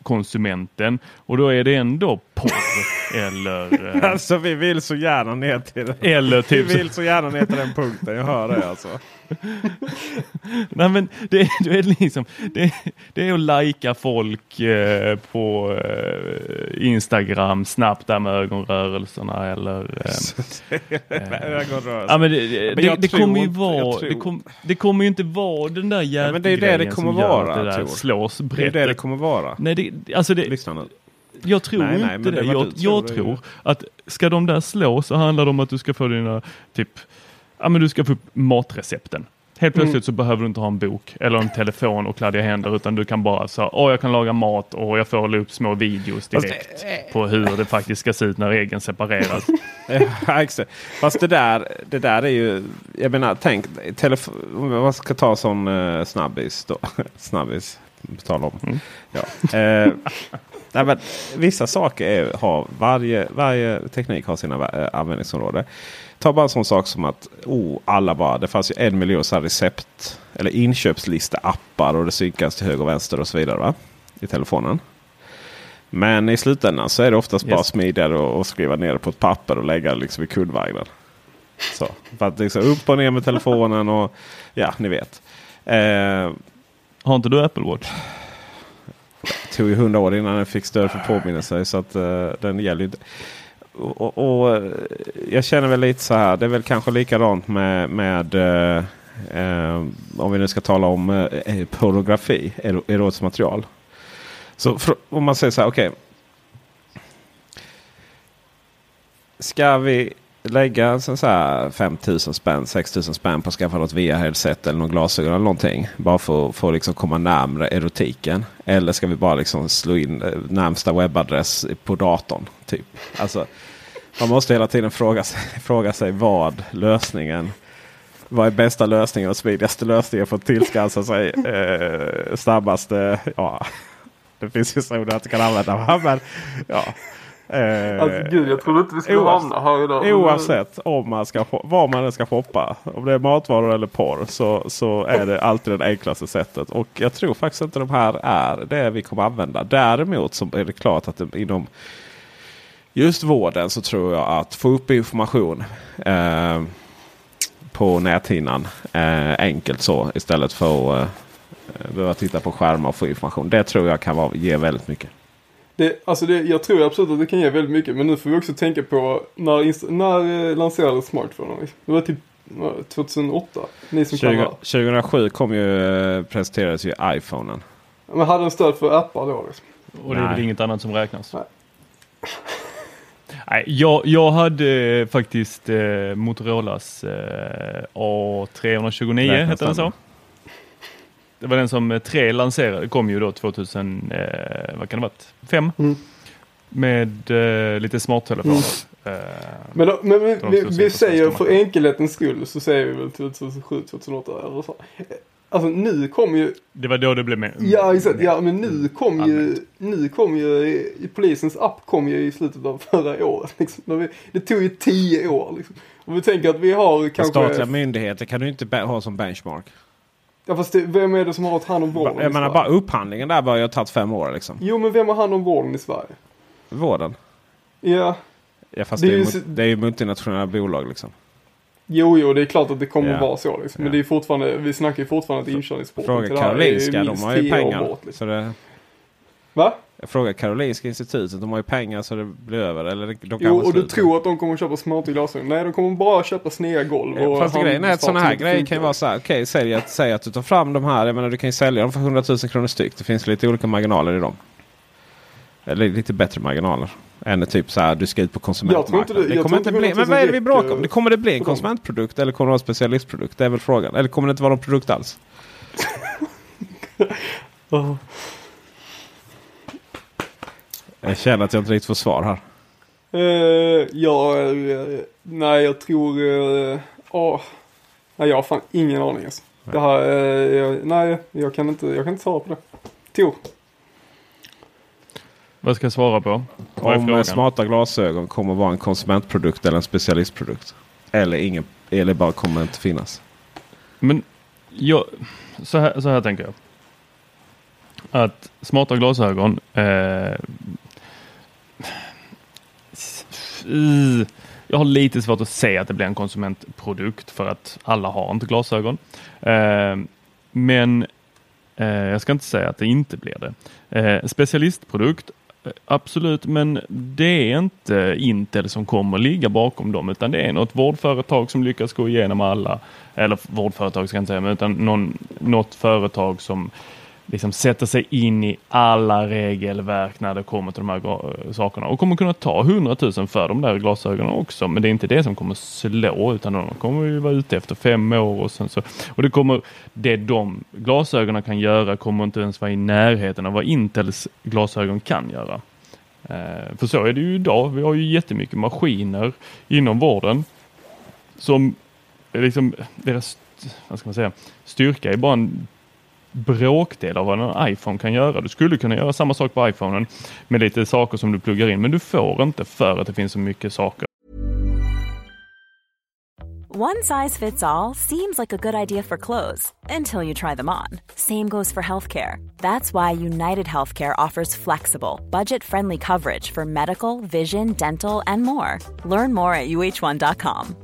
konsumenten. Och då är det ändå porr <laughs> eller eh, Alltså vi vill så gärna ner till den. eller Vi typ så- vill så gärna ner till den punkten. Jag hör det alltså. <laughs> Nej men det, det är liksom det, det är att lajka folk eh, på eh, Instagram snabbt där med ögonrörelserna eller eh, <laughs> Ögonrörelse. Ja men det, det, Men jag det, tror kommer ju inte- vara jag tror- det, kom, det kommer ju inte vara den där Ja, men det är det det kommer vara, det där slås Det är brett. det det kommer vara. Nej det, alltså det, Lyssna nu. Jag tror Nej, nej, inte men det. det vad jag jag tror, det att ska de där slå så handlar det om att du ska få dina typ, ja men du ska få upp matrecepten. Helt Mm. plötsligt så behöver du inte ha en bok eller en telefon och kladdiga händer utan du kan bara säga åh jag kan laga mat och jag får upp små videos direkt på hur det faktiskt ska se ut när äggen separeras. <laughs> Fast det där, det där är ju... Jag menar, tänk. Man ska ta sån uh, snabbis då. <laughs> snabbis. på Tal om. Mm. Ja. Eh, nej, men, vissa saker är, har varje, varje teknik har sina uh, användningsområden. Ta bara en sån sak som att oh, alla bara, det fanns ju en miljon så recept eller inköpslista appar och det synkas till höger och vänster och så vidare va? i telefonen. Men i slutändan så är det oftast bara Yes. smidigare att att skriva ner det på ett papper och lägga det liksom i kundvagnen. Så, för att liksom upp och ner med telefonen och ja, ni vet. Eh, Har inte du Apple Watch? Tog ju hundra år innan den fick stöd för påminnelse så att eh, den gäller ju inte. Och, och, eh, jag känner väl lite så här. Det är väl kanske likadant med, med eh, eh, om vi nu ska tala om eh, pornografi, ero- erotiskt material. Så om man säger så här, okej. Ska vi lägga så så här 5000 spänn, 6000 spänn på att skaffa något VR-headset eller någon glasögon eller någonting. Bara för att få liksom komma närmre erotiken. Eller ska vi bara liksom slå in eh, närmsta webbadress på datorn. Typ. Alltså, man måste hela tiden fråga sig, <laughs> fråga sig vad lösningen vad är bästa lösningen och smidigaste lösningen för att tillskansa sig eh, snabbaste. Ja, det finns ju så att du kan använda. Men, ja. Eh, Alltså gud, jag trodde inte vi skulle oavsett- hamna här idag. Oavsett om man ska, var man än ska shoppa. Om det är matvaror eller porr. Så, så är det alltid det enklaste sättet. Och jag tror faktiskt inte de här är det vi kommer använda. Däremot så är det klart att det, inom just vården så tror jag att få upp information eh, på näthinnan eh, enkelt så istället för att eh, behöva titta på skärmar och få information. Det tror jag kan vara, ge väldigt mycket. Det, alltså det, jag tror absolut att det kan ge väldigt mycket. Men nu får vi också tänka på när, när eh, lanserades smartphonen? liksom? Det var typ vad, 2008. Ni som kan 20, det här. 2007 kom ju, eh, presenterades ju iPhonen. Men hade den stöd för appar då? Liksom? Och det är väl Nej. inget annat som räknas. Nej. <laughs> Nej, jag, jag hade eh, faktiskt eh, Motorolas eh, A329, Räknas hette den den? så? Det var den som eh, tre lanserade, kom ju då 2000, eh, vad kan det varit, fem? Mm. Med eh, lite smarttelefoner. Eh, Men, då, men vi, vi, vi säger för enkelhetens skull så säger vi väl 2007, 2008 eller så. Alltså nu kom ju, det var då det blev med. ja exakt, ja men nu kom ju, Allmänt. nu kom ju, i polisens app kom ju i slutet av förra året. Liksom. Det tog ju tio år liksom. Och vi tänker att vi har kanske, statliga myndigheter kan du inte ha som benchmark. Ja fast det, vem är det som har tagit hand om vården Jag menar bara upphandlingen där bör ju ha tagit fem år liksom. Jo men vem har hand om vården i Sverige? Vården. Ja, Ja, fast Det det är ju så- det är ju multinationella bolag liksom. Jo, jo, det är klart att det kommer Ja. vara så liksom. Men Ja. det är fortfarande, vi snackar ju fortfarande att inkörningsporten Fråga Karolinska, de har ju 10 år pengar. bort. Liksom. Så det, Va? jag frågar Karolinska institutet, de har ju pengar så det blir över. Eller de kan Jo, och du tror att de kommer köpa smarta glasögon? Nej, de kommer bara köpa sneda golv. Och Fast grejen är att sådana här grejer kan ju vara så här. Okej, säg, att, säg att du tar fram de här. Jag menar du kan ju sälja dem för 100 000 kronor styck. Det finns lite olika marginaler i dem. Eller lite bättre marginaler. Än typ så här du ska ut på konsumentmarknaden. Jag tror inte det- det jag kommer tror inte inte bli, 100 men 000 vad är det vi bråkar om? Det kommer det bli en dem. konsumentprodukt eller kommer det vara en specialistprodukt? Det är väl frågan. Eller kommer det inte vara någon produkt alls? <laughs> Ja. Jag känner att jag inte riktigt får svar här. Eh, ja, eh, nej jag tror... eh, åh. nej, jag har fan ingen aning alltså. Det här, eh, jag, nej, jag kan inte, jag kan inte svara på det. Tor. Vad ska jag svara på? Vad Om smarta glasögon kommer vara en konsumentprodukt eller en specialistprodukt. Eller, ingen, eller bara kommer inte finnas. Men jag, så, här, så här tänker jag. Att smarta glasögon. Eh, jag har lite svårt att se att det blir en konsumentprodukt för att alla har inte glasögon. Eh, men eh, jag ska inte säga att det inte blir det. Eh, specialistprodukt, absolut, men det är inte Intel som kommer ligga bakom dem, utan det är något vårdföretag som lyckas gå igenom alla, eller vårdföretag ska jag inte säga, men utan någon, något företag som liksom sätter sig in i alla regelverk när det kommer till de här sakerna och kommer kunna ta 100 000 för de där glasögonen också. Men det är inte det som kommer slå utan de kommer ju vara ute efter fem år och sen så och det kommer det de glasögonen kan göra kommer inte ens vara i närheten av vad Intels glasögon kan göra. Eh, för så är det ju idag. Vi har ju jättemycket maskiner inom vården som är liksom deras vad ska man säga, styrka är bara en bråkdel av vad en iPhone kan göra. Du skulle kunna göra samma sak på iPhonen med lite saker som du pluggar in, men du får inte för att det finns så mycket saker. One size fits all seems like a good idea for clothes until you try them on. Same goes for healthcare. That's why United Healthcare offers flexible, budget friendly coverage for medical, vision, dental, and more. Learn more at uh1.com.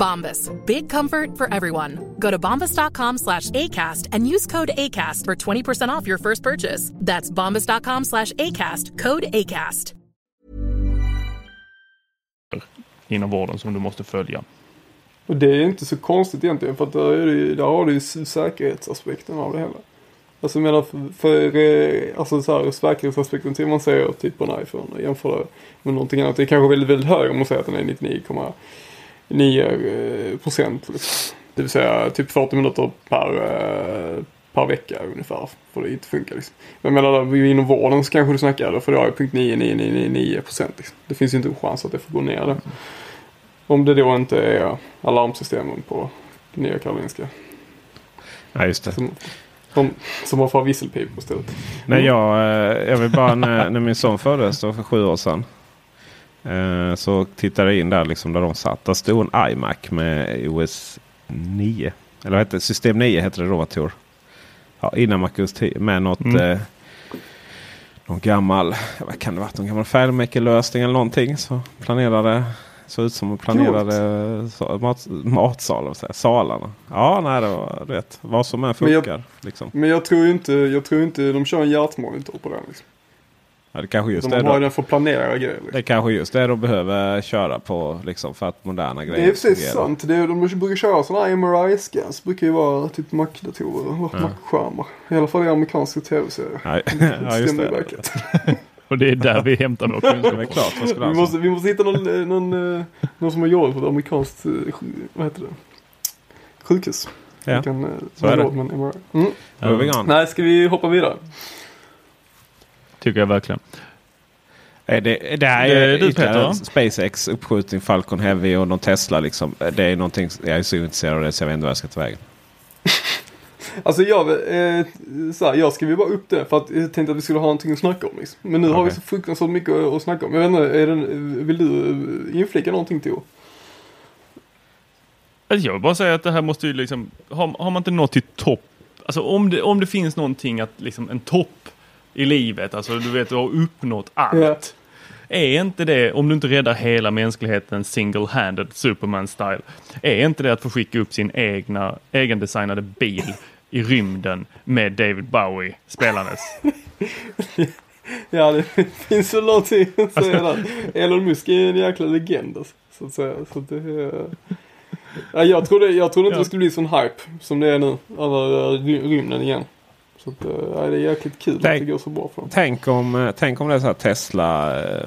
Bombas. Big comfort for everyone. Go to bombas.com slash ACAST and use code ACAST for 20% off your first purchase. That's bombas.com slash ACAST. Code ACAST. inom vården som du måste följa. Och det är inte så konstigt egentligen för att där, är det, där har du ju säkerhetsaspekten av det hela. Alltså jag menar för, för eh, alltså så här, säkerhetsaspekten till man säger typ på en iPhone och jämför det med någonting annat. Det är kanske väldigt, väldigt hög om man säger att den är 99,9 procent. Liksom. Det vill säga typ 40 minuter per, eh, per vecka ungefär. För det inte funkar liksom. Men jag menar inom vården så kanske du snackar då, har ju punkt 9999 procent. Liksom. Det finns ju inte en chans att det får gå ner där. Om det då inte är alarmsystemen på Nya Karolinska. Ja, just det. Som, som, som har visselpipor istället. Nej, jag, eh, jag vill bara när, när min son föddes för sju år sedan. Eh, så tittade jag in där liksom där de satt. Där stod en iMac med OS 9. Eller vad hette? System 9 hette det då Tor. Ja, innan Mac OS 10. Med något... Mm. Eh, någon gammal... Vad kan det vara? Någon gammal FileMaker-lösning eller någonting. Så planerade... Såg ut som planerade så, mat, matsal. och så här, Salarna. Ja, nej det var vet. Vad som än Men jag- funkar. liksom. Men jag tror inte, jag tror inte de kör en hjärtmonitor på den. Liksom. Ja, det kanske just de det har den för att planera grejer. Liksom. Det är kanske just det de behöver köra på liksom, för att moderna Det grejer är precis fungerar. sant. Det är, de brukar köra sådana här MRI-scans. brukar ju vara typ Mac-datorer och Ja. Mac-skärmar. I alla fall i amerikanska tv-serier. Ja, Det <laughs> ja, just det. <laughs> Och det är där vi hämtar vår <laughs> Det är kunskap. Vi måste, vi måste hitta någon, eh, någon, eh, någon som har jobbat på ett amerikanskt, eh, vad heter det? Sjukhus. Ja. Vi kan Så är det. med en MRI. Mm. Moving on. Nej, ska vi hoppa vidare? Tycker jag verkligen. Det, det här Det är du, Peter, SpaceX uppskjutning, Falcon Heavy och någon Tesla. Liksom. Det är någonting, jag är så intresserad av det så jag vet inte vad jag ska ta vägen. <laughs> Alltså jag, eh, så här, jag skrev ju bara upp det för att jag tänkte att vi skulle ha någonting att snacka om. Liksom. Men nu har vi så fruktansvärt mycket att att snacka om. Jag vet inte, är det, vill du eh, inflika någonting Tor? Alltså, Jag vill bara säga att det här måste ju liksom, har, har man inte nått till topp, alltså om det, om det finns någonting att liksom en topp i livet, alltså du vet du har uppnått allt. Ja. Är inte det, om du inte räddar hela mänskligheten single-handed Superman-style, är inte det att få skicka upp sin egna, egendesignade bil i rymden med David Bowie spelandes? <laughs> Ja, det finns väl någonting att säga där. Elon Musk är en jäkla legend alltså, så att säga. Så att det, är- ja, jag trodde, jag trodde inte Ja. det skulle bli sån hype som det är nu. Över eh, ry- rymden igen. Så att, eh, ja, det är jäkligt kul att Tänk- det går så bra för dem. Tänk om, eh, tänk om det är så här Tesla. Eh,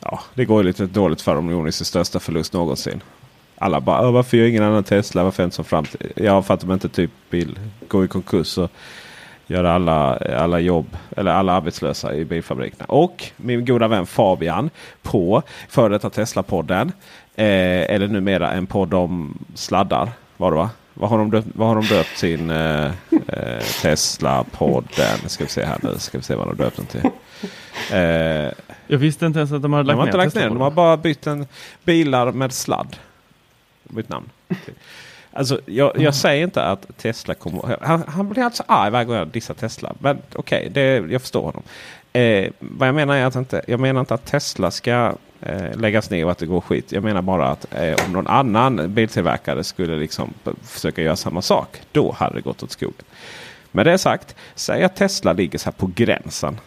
ja, det går ju lite dåligt för dem. De gjorde sin största förlust någonsin. Alla bara, "Åh, varför gör ingen annan Tesla? Varför är det inte som framtid? Ja, för att de inte typ vill gå i konkurs och göra alla, alla jobb eller alla arbetslösa i bilfabrikerna. Och min goda vän Fabian på före detta Tesla-podden. Eh, eller numera en podd om sladdar. Var det va? Vad har de döpt, vad har de döpt sin eh, eh, Tesla-podden? Ska vi se här nu. Ska vi se vad de döpt den till. Eh, Jag visste inte ens att de hade de lagt har ner inte lagt ner De har bara bytt en bilar med sladd. Bytt namn. Alltså, jag, jag säger inte att Tesla kommer... Han, han blir alltså arg varje gång jag dissar Tesla. Men okej, det jag förstår honom. Eh, vad jag menar är att inte, jag menar inte att Tesla ska eh, läggas ner och att det går skit. Jag menar bara att eh, om någon annan biltillverkare skulle liksom försöka göra samma sak. Då hade det gått åt skogen. Med det sagt, säg att Tesla ligger så här på gränsen.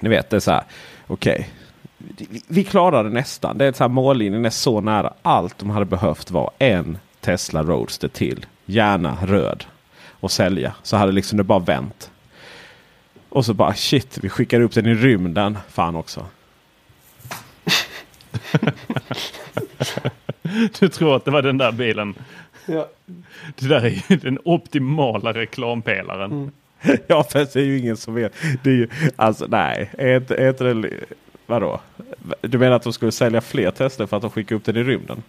Ni vet, det är så här. Okej, vi- vi klarar det nästan. Det är så här, mållinjen är så nära. Allt de hade behövt var en Tesla Roadster till. Gärna röd. Och sälja. Så hade liksom det bara vänt. Och så bara shit, vi skickar upp den i rymden. Fan också. <laughs> Du tror att det var den där bilen. Ja. Det där är ju den optimala reklampelaren. Mm. <laughs> ja, fast det är ju ingen som vet. Det är ju, alltså nej, är inte, är inte det... Vadå? Du menar att de skulle sälja fler Tesla för att de skickar upp den i rymden?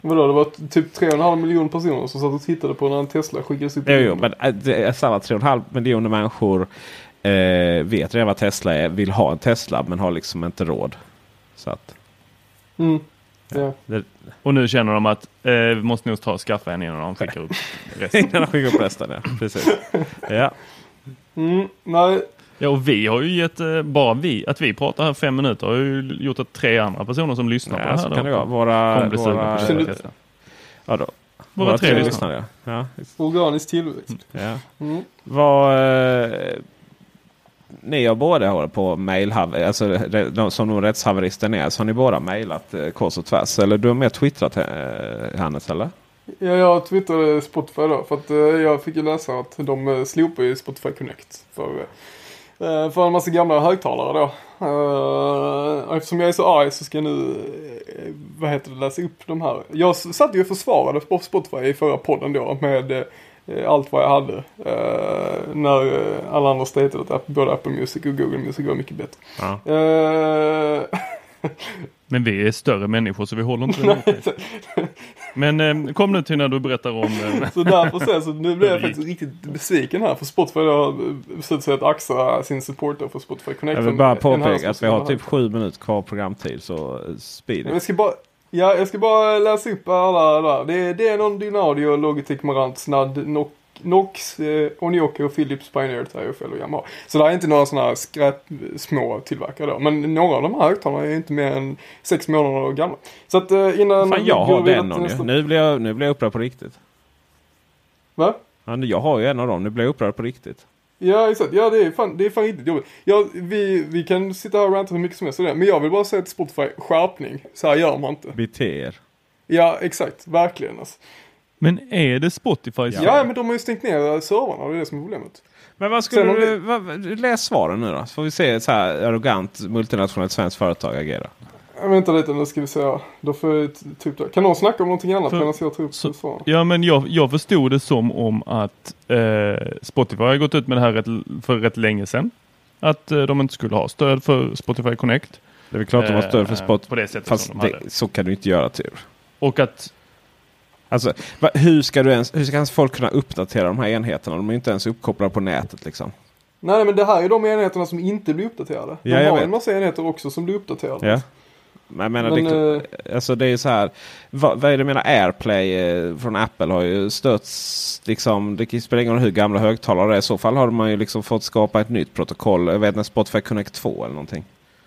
Vadå, det var typ 3,5 miljoner personer som satt och tittade på när en Tesla skickades upp. i Jo, jo, men äh, det är samma 3,5 miljoner människor eh, vet redan vad Tesla är, vill ha en Tesla men har liksom inte råd. Så att, Mm. Ja. det, Och nu känner de att eh, vi måste nog ta och skaffa en innan de skickar upp <laughs> resten. innan de skickar upp resten, ja. Precis. Ja. Mm, nej, Ja, och vi har ju gett, eh, bara vi, att vi pratar här fem minuter har ju gjort att tre andra personer som lyssnar på ja, det så här kan det då vara. Våra, på våra, ja, då, Våra tre lyssnare. Ja, organisk tillväxt. ja. Mm. Vad, eh, ni har båda hållit på mail, alltså som de rättshaverister är, så har ni båda mejlat eh, kors och tvärs. Eller du har mer twittrat eh, Hannes eller? Ja, jag twittrade Spotify då för att eh, jag fick ju läsa att de slopar ju Spotify Connect för, för en massa gamla högtalare då. Eftersom jag är så arg så ska jag nu, vad heter det, läsa upp de här. Jag satt ju och försvarade på Spotify i förra podden då med allt vad jag hade. Eh, när eh, alla andra statade att både Apple Music och Google Music var mycket bättre. Ja. Eh, <laughs> Men vi är större människor så vi håller inte det. Men eh, kom nu till när du berättar om... Eh, <laughs> Så därför så, så nu blir jag <laughs> faktiskt riktigt besviken här för Spotify har beslutat sig att axa sin support för Spotify Connect. Jag vill bara påpeka att vi har typ sju minuter kvar programtid så eh, speed Jag it. ska bara, ja, jag ska bara läsa upp alla där. Det är, det är någon Dynaudio, Logitech, Marant, Snadd, Nox, eh, Onioke och Philips Pioneer, TFL och Yamaha. Så det är inte några sådana här skräp, små tillverkare då. Men några av de här högtalarna är inte mer än sex månader gamla. Så att eh, innan... Fan jag har vidare den till någon ju. nästa- Nu blir jag, nu blir jag upprörd på riktigt. Va? Ja, jag har ju en av dem. Nu blir jag upprörd på riktigt. Ja exakt, ja det är fan, det är fan riktigt jobbigt. Ja, vi, vi kan sitta här och ranta hur mycket som helst det. Men jag vill bara säga till Spotify, skärpning. Så här gör man inte. Bete er. Ja exakt, verkligen alltså. men är det Spotifys Ja, men de har ju stängt ner servrarna det är det som är problemet. Men vad skulle du, det- vad, läs svaren nu då. Så får vi se ett så här arrogant multinationellt svenskt företag agera. Vänta lite nu ska vi se. Då får jag t- ta upp det. Kan någon snacka om någonting annat medan jag tar upp så- svaren? Ja men jag, jag förstod det som om att eh, Spotify har gått ut med det här rätt, för rätt länge sedan. Att eh, de inte skulle ha stöd för Spotify Connect. Det är väl klart att de har stöd för Eh, spot. På det sättet Fast som de hade. det, så kan du inte göra tur. Och att Alltså, va, hur, ska du ens, hur ska ens folk kunna uppdatera de här enheterna? De är ju inte ens uppkopplade på nätet liksom. Nej men det här är de enheterna som inte blir uppdaterade. De Ja, har vet. en massa enheter också som blir uppdaterade. Ja. Men jag menar, Men, det, klart- alltså det är så här. Vad, vad är det jag menar? Airplay eh, från Apple har ju stötts. Liksom, det spelar ingen roll hur gamla högtalare det är. I så fall har man ju liksom fått skapa ett nytt protokoll. Jag vet inte, Spotify Connect 2 eller någonting.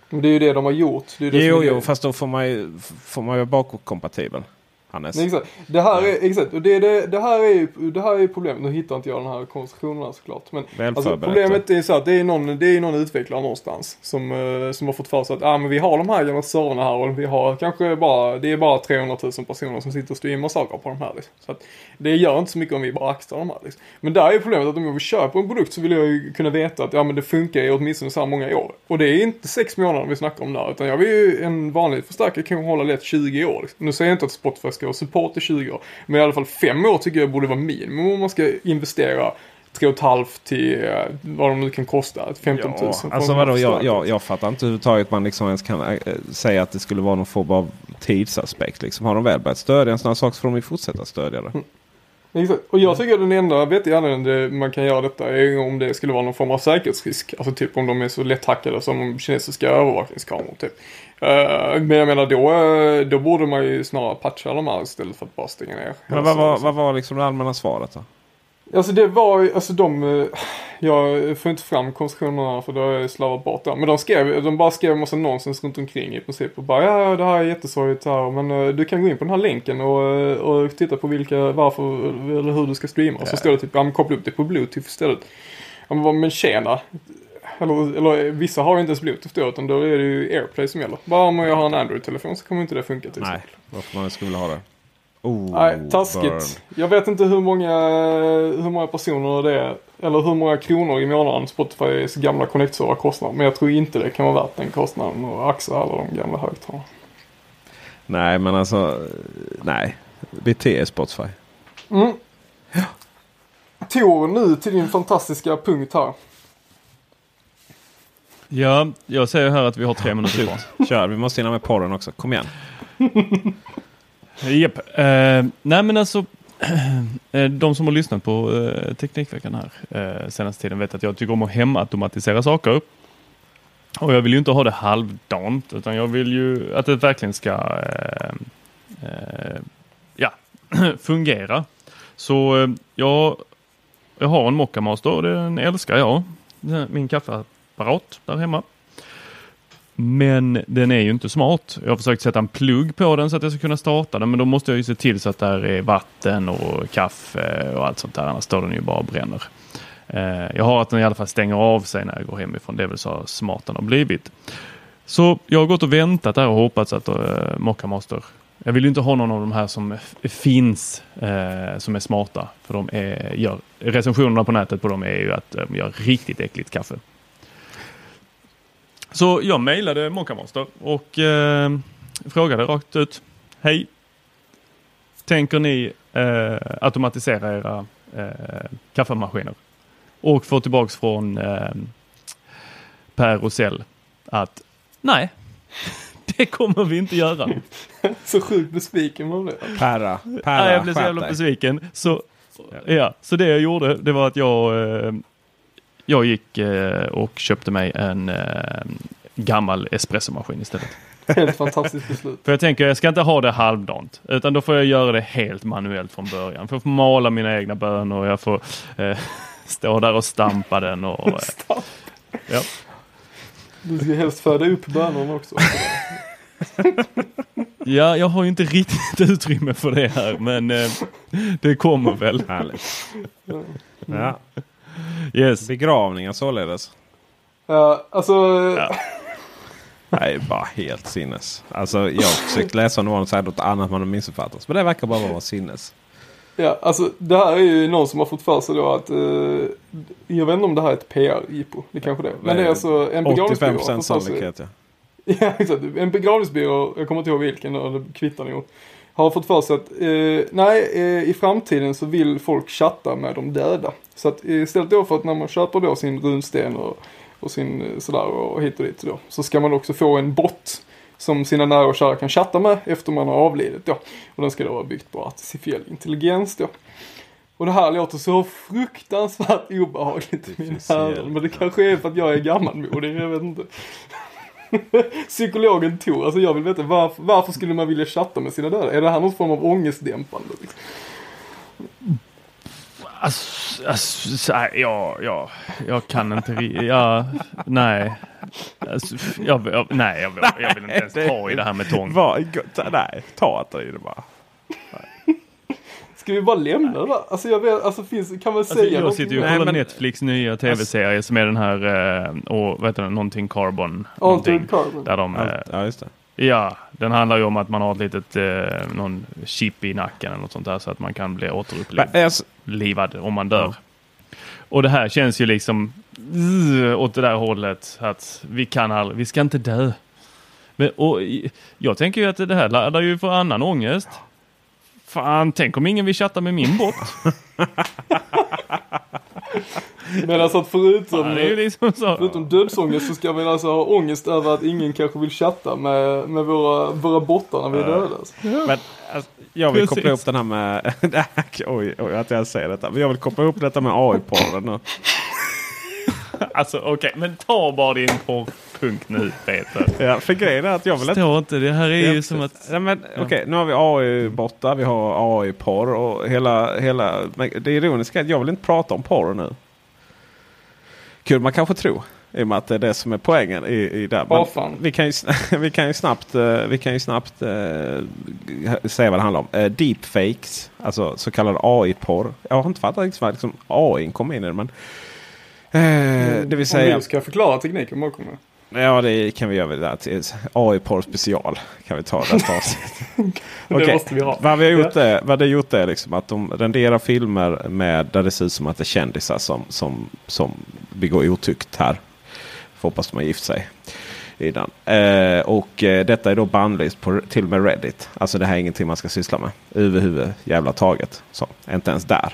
Men det är ju det de har gjort. Det det Jo, jo, fast då får man ju, får man ju vara bakåtkompatibel. Hannes. Nej, exakt. Det här är, exakt, och det, det, det här är det här är problemet. Nu hittar inte jag den här konstruktionen såklart. Men alltså, problemet är så att det är någon, det är någon utvecklare någonstans som, eh, som har fått för sig att ah, men vi har de här gamla servrarna här och vi har kanske bara, det är bara 300 000 personer som sitter och streamar saker på de här. Liksom. Så att det gör inte så mycket om vi bara axlar de här. Liksom. Men där är problemet att om jag vill köpa en produkt så vill jag ju kunna veta att ja, men det funkar i åtminstone så här många år. Och det är inte sex månader vi snackar om där utan jag vill ju en vanlig förstärkare kan hålla lätt 20 år. Liksom. Nu säger jag inte att Spotify ska ha support i 20 år. Men i alla fall fem år tycker jag borde vara minimum om man ska investera tre och ett halvt till eh, vad de nu kan kosta. 15 000. Ja, alltså vadå, jag, jag, jag fattar inte överhuvudtaget man liksom ens kan äh, säga att det skulle vara någon form av tidsaspekt. Liksom. Har de väl börjat stödja en sån här sak så får de ju fortsätta stödja det. Exakt. Och jag tycker att den enda vettiga anledningen man kan göra detta är om det skulle vara någon form av säkerhetsrisk. Alltså typ om de är så lätthackade som kinesiska övervakningskameror typ. Eh, men jag menar då, eh, då borde man ju snarare patcha de här istället för att bara stänga ner. Men vad var, vad var liksom det allmänna svaret då? Alltså det var ju, alltså de, eh, jag får inte fram konstruktionerna för det har jag slarvat bort där. Men de skrev, de bara skrev en massa nonsens runt omkring i princip. Och bara ja, det här är jättesorgligt här men du kan gå in på den här länken och, och titta på vilka, varför eller hur du ska streama. Och så står det typ, ja men koppla upp det på bluetooth istället. Ja men tjena. Eller, eller vissa har ju inte ens bluetooth då utan då är det ju airplay som gäller. Bara om jag har en Android-telefon så kommer inte det funka till Nej, exempel. varför man skulle ha det. Oh, Nej, taskigt. burn. Jag vet inte hur många, hur många personer det är. Eller hur många kronor i månaden Spotifys gamla connect kostar. Men jag tror inte det kan vara värt den kostnaden och axa alla de gamla högtalarna. Nej, men alltså. Nej. BT är Spotify. Mm. Tor, nu till din fantastiska punkt här. Ja, jag säger här att vi har tre minuter kvar. Kör, vi måste hinna med porren också. Kom igen. Japp. Eh, nej men alltså. <clears throat> eh, de som har lyssnat på eh, Teknikveckan här eh, senaste tiden vet att jag tycker om att hemautomatisera saker. Och jag vill ju inte ha det halvdant utan jag vill ju att det verkligen ska eh, ja, <clears throat> fungera. Så jag, jag har en Mocca Master och den älskar jag. Min apparat där hemma. Men den är ju inte smart. Jag har försökt sätta en plugg på den så att jag ska kunna starta den. Men då måste jag ju se till så att där är vatten och kaffe och allt sånt där. Annars står den ju bara och bränner. Eh, jag har att den i alla fall stänger av sig när jag går hemifrån. Det är väl så smart den har blivit. Så jag har gått och väntat där och hoppats att eh, Mocka Mocca Master jag vill ju inte ha någon av de här som finns eh, som är smarta. För de är, gör, recensionerna på nätet på dem är ju att eh, de gör riktigt äckligt kaffe. Så jag mejlade Mocca Master och eh, frågade rakt ut. Hej! Tänker ni eh, automatisera era eh, kaffemaskiner? Och få tillbaks från eh, Per Rosell att nej, <laughs> det kommer vi inte göra. <laughs> så sjukt besviken man blev. Perra, perra ja, jag blev så jävla besviken. Så, ja, så det jag gjorde det var att jag, eh, jag gick eh, och köpte mig en eh, gammal espressomaskin istället. <laughs> Helt fantastiskt beslut. För jag tänker jag ska inte ha det halvdant utan då får jag göra det helt manuellt från början. För jag får mala mina egna bönor och jag får eh, <laughs> stå där och stampa den. Och, eh, ja. Du ska helst föda upp bönorna också. <laughs> ja, jag har ju inte riktigt utrymme för det här men eh, det kommer väl. Härligt. Ja. Yes. Begravningar således. Ja, alltså. Ja. Nej, bara helt sinnes. Alltså jag har försökt läsa om det var något annat man har missuppfattat. Men det verkar bara vara sinnes. Ja, alltså det här är ju någon som har fått för sig då att, eh, jag vet inte om det här är ett PR-jippo, det kanske det är. Men det är alltså en begravningsbyrå. 85% sannolikhet ja. <laughs> Ja, exakt. En begravningsbyrå, jag kommer inte ihåg vilken, det kvittar nog. Har fått för sig att, eh, nej, eh, i framtiden så vill folk chatta med de döda. Så att istället då för att när man köper då sin runsten och, och sin eh, sådär och hit och dit då. Så ska man också få en bot som sina nära och kära kan chatta med efter man har avlidit då. Och den ska då vara byggt på artificiell intelligens då. Och det här låter så fruktansvärt obehagligt i min öron. Men det kanske är för att jag är gammalmodig, jag vet inte. <laughs> Psykologen Tor, alltså jag vill veta varför, varför skulle man vilja chatta med sina döda? Är det här någon form av ångestdämpande? Liksom? Alltså, alltså, ja, ja, jag kan inte, ja, nej. Alltså, jag, jag, nej, jag, jag vill inte ens ta i det här med tång. nej, ta inte i det bara. Ska vi bara lämna det? Alltså jag vet, alltså finns, kan man alltså, säga Jag sitter ju och kollar men... Netflix nya tv-serie alltså, som är den här, eh, och vad heter den, någonting Carbon. Altered Carbon. Där de, ja, just det. Ja, den handlar ju om att man har ett litet, eh, någon chip i nacken eller något sånt där så att man kan bli återupplivad om man dör. Och det här känns ju liksom åt det där hållet att vi kan aldrig, vi ska inte dö. Men, och, jag tänker ju att det här laddar ju för annan ångest. Fan, tänk om ingen vill chatta med min bot. Men alltså att förutom, ja, liksom förutom dödsångest så ska vi alltså ha ångest över att ingen kanske vill chatta med, med våra, våra bottar när vi är döda. Alltså. Men, alltså, jag vill Precis. koppla ihop den här med, <laughs> oj, oj att jag säger detta, men jag vill koppla ihop detta med AI-porren alltså okej, okay, men ta bara din porrpunkt nu Peter. Ja, för grejen är att jag vill inte... Förstår inte, det här är ju som att... Ja, men okej, okay, nu har vi AI-bottar, vi har AI-porr och hela, hela... Det ironiska är att jag vill inte prata om porr nu. Kul man kanske tror. I och med att det är det som är poängen i, i det. Men oh, vi, kan ju, <laughs> vi kan ju snabbt, eh, vi kan ju snabbt uh, säga vad det handlar om. Uh, deepfakes, alltså så kallad AI-porr. Jag har inte fattat riktigt vad liksom, AI kom in i det. Men, uh, det vill säga... Om du ska förklara tekniken bakom det. Ja, det kan vi göra. AI-porr special kan vi ta nästa avsnitt. okay. måste vi ha. Vad vi har gjort ja. är, vad det gjort är liksom att de renderar filmer med där det ser ut som att det är kändisar som, som, som begår otukt här. Får hoppas de har gift sig. Innan. Eh, och eh, detta är då bannlyst på till och med Reddit. Alltså det här är ingenting man ska syssla med överhuvud jävla taget. Så, inte ens där.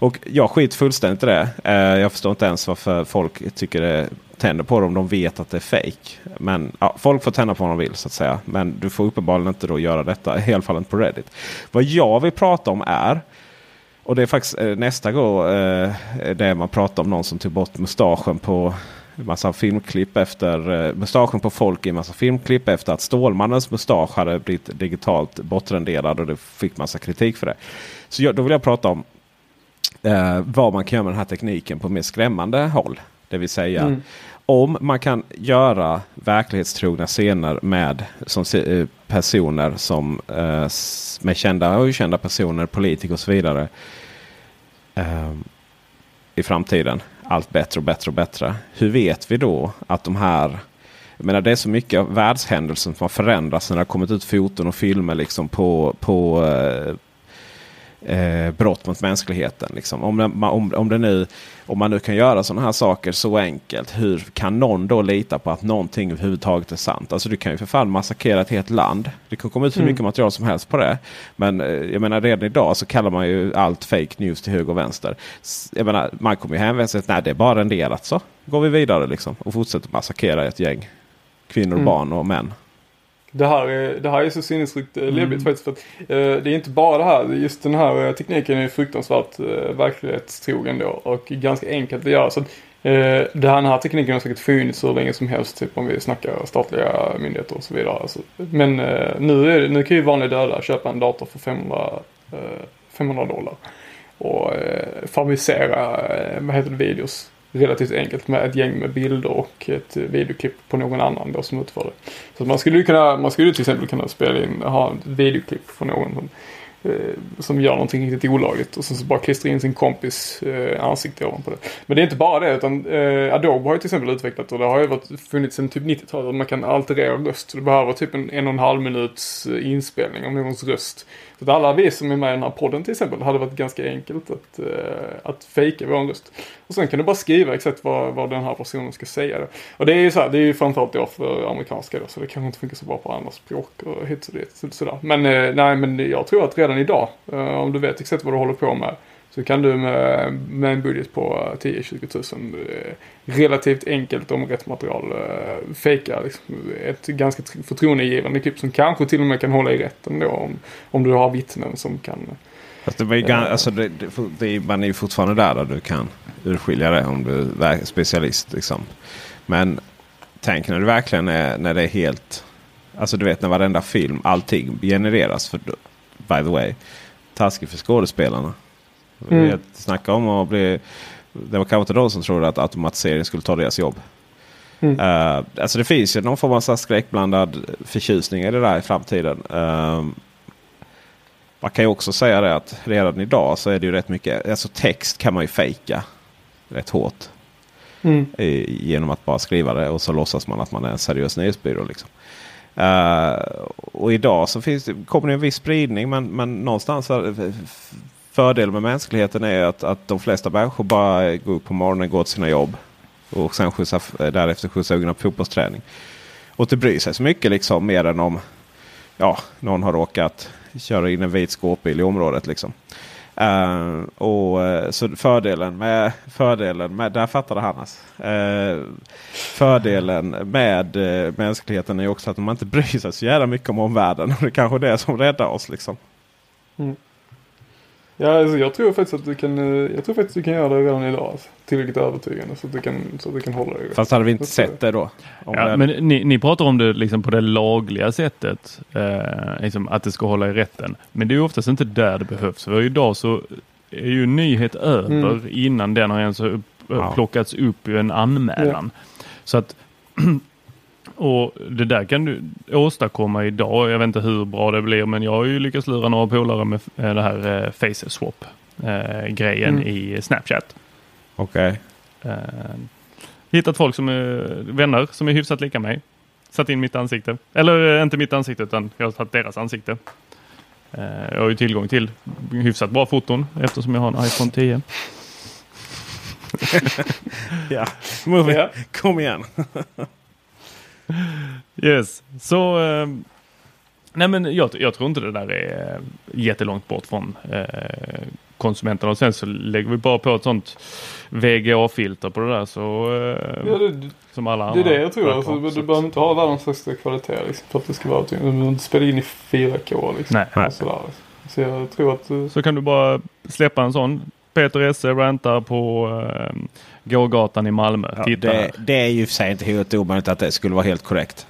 Och jag skiter fullständigt i det. Eh, jag förstår inte ens varför folk tycker det tänder på det om de vet att det är fake. Men ja, folk får tända på vad de vill så att säga. Men du får uppenbarligen inte då göra detta. I alla fall inte på Reddit. Vad jag vill prata om är och det är faktiskt eh, nästa gång eh, det man pratar om någon som tog bort mustaschen på massa filmklipp efter eh, mustaschen på folk i massa filmklipp efter att Stålmannens mustasch hade blivit digitalt bortrenderad och det fick massa kritik för det. Så jag, då vill jag prata om eh, vad man kan göra med den här tekniken på mer skrämmande håll. Det vill säga mm. om man kan göra verklighetstrogna scener med som, eh, personer som eh, med kända och okända personer, politiker och så vidare. Eh, i framtiden. Allt bättre och bättre och bättre. Hur vet vi då att de här jag menar, det är så mycket av världshändelsen som har förändrats när det har kommit ut foton och filmer liksom på, på eh, brott mot mänskligheten. Liksom. Om, det, om, om, det nu, om man nu kan göra sådana här saker så enkelt. Hur kan någon då lita på att någonting överhuvudtaget är sant? Alltså du kan ju för fan massakrera ett helt land. Det kan komma ut hur mm. mycket material som helst på det. Men eh, jag menar redan idag så kallar man ju allt fake news till höger och vänster. Jag menar, man kommer ju hänvisa till att det är bara renderat så. Går vi vidare liksom och fortsätter massakrera ett gäng kvinnor, mm. barn och män. Det här, är, det här är så sinnessjukt eh, mm. läbbigt faktiskt. För att, eh, det är inte bara det här. Just den här eh, tekniken är fruktansvärt eh, verklighetstrogen då och ganska enkelt att göra. Så att, eh, den här tekniken har säkert funnits hur länge som helst. Typ om vi snackar statliga myndigheter och så vidare. Alltså, men eh, nu, är, nu kan ju vanliga döda köpa en dator för 500, 500 eh, dollar. Och eh, fabricera, vad heter det, videos relativt enkelt med ett gäng med bilder och ett videoklipp på någon annan då som utför det. Så man skulle kunna, man skulle till exempel kunna spela in, ha ett videoklipp på någon som, eh, som gör någonting riktigt olagligt och sen så bara klistra in sin kompis eh, ansikte ovanpå det. Men det är inte bara det utan eh, Adobe har ju till exempel utvecklat och det har ju varit, funnits sedan typ 90-talet att man kan alterera röst. Du behöver typ en en och en halv minuts eh, inspelning av någons röst så att alla vi som är med i den här podden till exempel hade varit ganska enkelt att, uh, att fejka vår röst. Och sen kan du bara skriva exakt vad, vad den här personen ska säga. Då. Och det är ju så här, det är ju framförallt då för amerikanska då, så det kanske inte funkar så bra på andra språk och hit och dit. Så, sådär. Men uh, nej, men jag tror att redan idag, uh, om du vet exakt vad du håller på med, så kan du med, med en budget på 10-20 tusen eh, relativt enkelt om rätt material eh, fejka liksom, ett ganska förtroendegivande klipp som kanske till och med kan hålla i rätten då om, om du har vittnen som kan Fast det ju äh, alltså det, det, det, man är ju fortfarande där, där du kan urskilja det om du är specialist. Liksom. Men tänk när det verkligen är när det är helt... Alltså du vet när varenda film, allting genereras. För, by the way, taskigt för skådespelarna. Mm. Snacka om att bli... Det var kanske inte de som trodde att automatisering skulle ta deras jobb. Mm. Uh, alltså det finns ju någon form av skräckblandad förtjusning i det där i framtiden. Uh, man kan ju också säga det att redan idag så är det ju rätt mycket. Alltså text kan man ju fejka rätt hårt. Mm. I, genom att bara skriva det och så låtsas man att man är en seriös nyhetsbyrå. Liksom. Uh, och idag så finns det, kommer det en viss spridning men, men någonstans fördelen med mänskligheten är att, att de flesta människor bara går upp på morgonen, går till sina jobb. Och sen skjutsar, eh, därefter skjutsar ungarna på fotbollsträning. Och inte bryr sig så mycket liksom mer än om ja, någon har råkat köra in en vit skåpbil i området. Liksom. Uh, och, eh, så fördelen med, fördelen med, där fattade Hannas. Uh, fördelen med uh, mänskligheten är också att man inte bryr sig så jävla mycket om omvärlden. Och <laughs> det är kanske är det som räddar oss. Liksom. Mm. Ja, alltså, jag tror faktiskt att du kan, eh, jag tror faktiskt att du kan göra det redan idag. Alltså, tillräckligt övertygande så att du kan, så att du kan hålla dig. Fast hade vi inte sett det då? Ja, det... Men ni, ni pratar om det liksom på det lagliga sättet. Eh, liksom att det ska hålla i rätten. Men det är oftast inte där det behövs. För idag så är ju nyhet över mm. innan den har ens upp, ja. plockats upp i en anmälan. Ja. Så att <clears throat> Och det där kan du åstadkomma idag. Jag vet inte hur bra det blir men jag har ju lyckats lura några polare med det här eh, face swap eh, grejen mm. i Snapchat. Okej. Okay. Eh, hittat folk som är vänner som är hyfsat lika mig. Satt in mitt ansikte. Eller eh, inte mitt ansikte utan jag har tagit deras ansikte. Eh, jag har ju tillgång till hyfsat bra foton eftersom jag har en iPhone 10. <laughs> ja, kom igen. Yes, så eh, nej men jag, jag, tror inte det där är eh, jättelångt bort från eh, konsumenterna och sen så lägger vi bara på ett sånt VGA-filter på det där så eh, ja, det, som alla andra. Det är det jag tror. Alltså, du behöver inte ha världens högsta kvalitet liksom, för att det ska vara Du behöver inte spela in i 4K liksom. Nej. nej. Sådär, liksom. Så jag tror att... Uh... Så kan du bara släppa en sån Peter Esse rantar på uh, gågatan i Malmö. Ja, det, det, är ju för sig inte helt omöjligt att det skulle vara helt korrekt.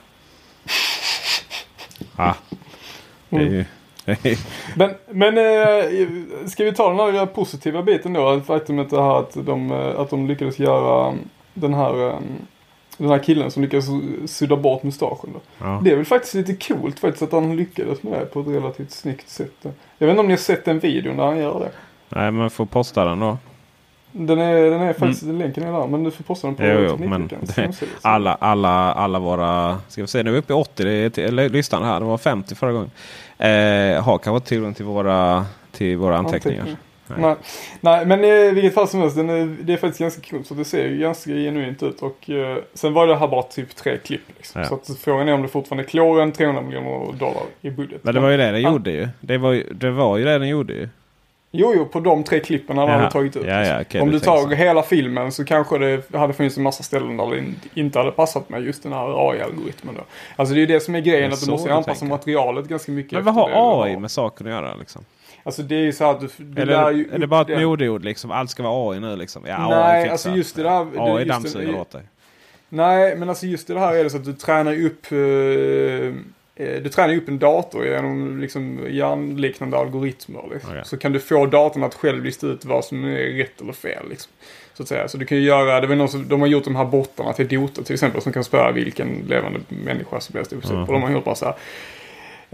ah, mm. <laughs> men men äh, ska vi ta den här positiva biten då? Faktumet det här att de, eh, att de lyckades göra den här den här killen som lyckades sudda bort mustaschen. Då. Ja. Det är väl faktiskt lite coolt faktiskt att han lyckades med det på ett relativt snyggt sätt. Jag vet inte om ni har sett den videon där han gör det. Nej men får posta den då. Den är, den är faktiskt, länken är där. Men du får posta den på Mm. Jo, jo, men det, alla, alla, alla våra... Ska vi se, nu är vi uppe i 80 det är listan här. Det var 50 förra gången. Eh, har kanske tillgång till våra, till våra anteckningar. Nej. Nej, men i vilket fall som helst, den är, det är faktiskt ganska coolt. Så det ser ju ganska genuint ut. Och eh, sen var det här bara typ tre klipp. Liksom. Ja. Så att frågan är om det fortfarande klår en 300 miljoner dollar i budget. Men det var ju det den gjorde ju. Det var det, var ju det den gjorde ju. Jo, jo, på de tre klippen han Jaha. hade tagit ut. Ja, ja, okej, om du tar så. hela filmen så kanske det hade funnits en massa ställen där det in- inte hade passat med just den här AI-algoritmen då. Alltså det är ju det som är grejen, att du måste du anpassa tänker. materialet ganska mycket. Men vad har AI med saken att göra liksom? Alltså det är ju så här att du, du Eller lär ju är det bara ett modeord liksom? Allt ska vara AI nu liksom? Ja, AI Nej, fixar. alltså just det där. det- AI dammsuger åt dig. Nej, men alltså just det här är det så att du tränar upp eh, du tränar ju upp en dator genom liksom hjärnliknande algoritmer. Liksom. Okej. Så kan du få datorn att själv lista ut vad som är rätt eller fel. Liksom. Så att säga. Så du kan ju göra, det var någon som, de har gjort de här bottarna till Dota till exempel som kan spöa vilken levande människa som helst. Mhm. Och de har gjort bara så här,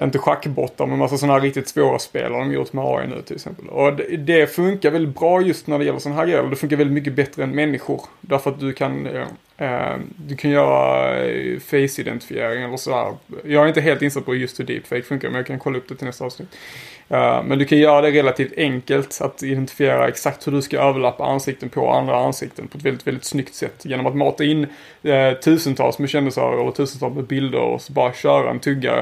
inte schackbottar men massa sådana här riktigt svåra spel har de gjort med AI nu till exempel. Och det, det funkar väldigt bra just när det gäller sådana här grejer. Det funkar väldigt mycket bättre än människor. Därför att du kan, eh, eh du kan göra eh, face-identifiering eller sådär. Jag är inte helt insatt på just hur deepfake funkar men jag kan kolla upp det till nästa avsnitt. Eh, men du kan göra det relativt enkelt att identifiera exakt hur du ska överlappa ansikten på andra ansikten på ett väldigt, väldigt snyggt sätt. Genom att mata in eh, tusentals med kändisar och tusentals med bilder och så bara köra en tugga,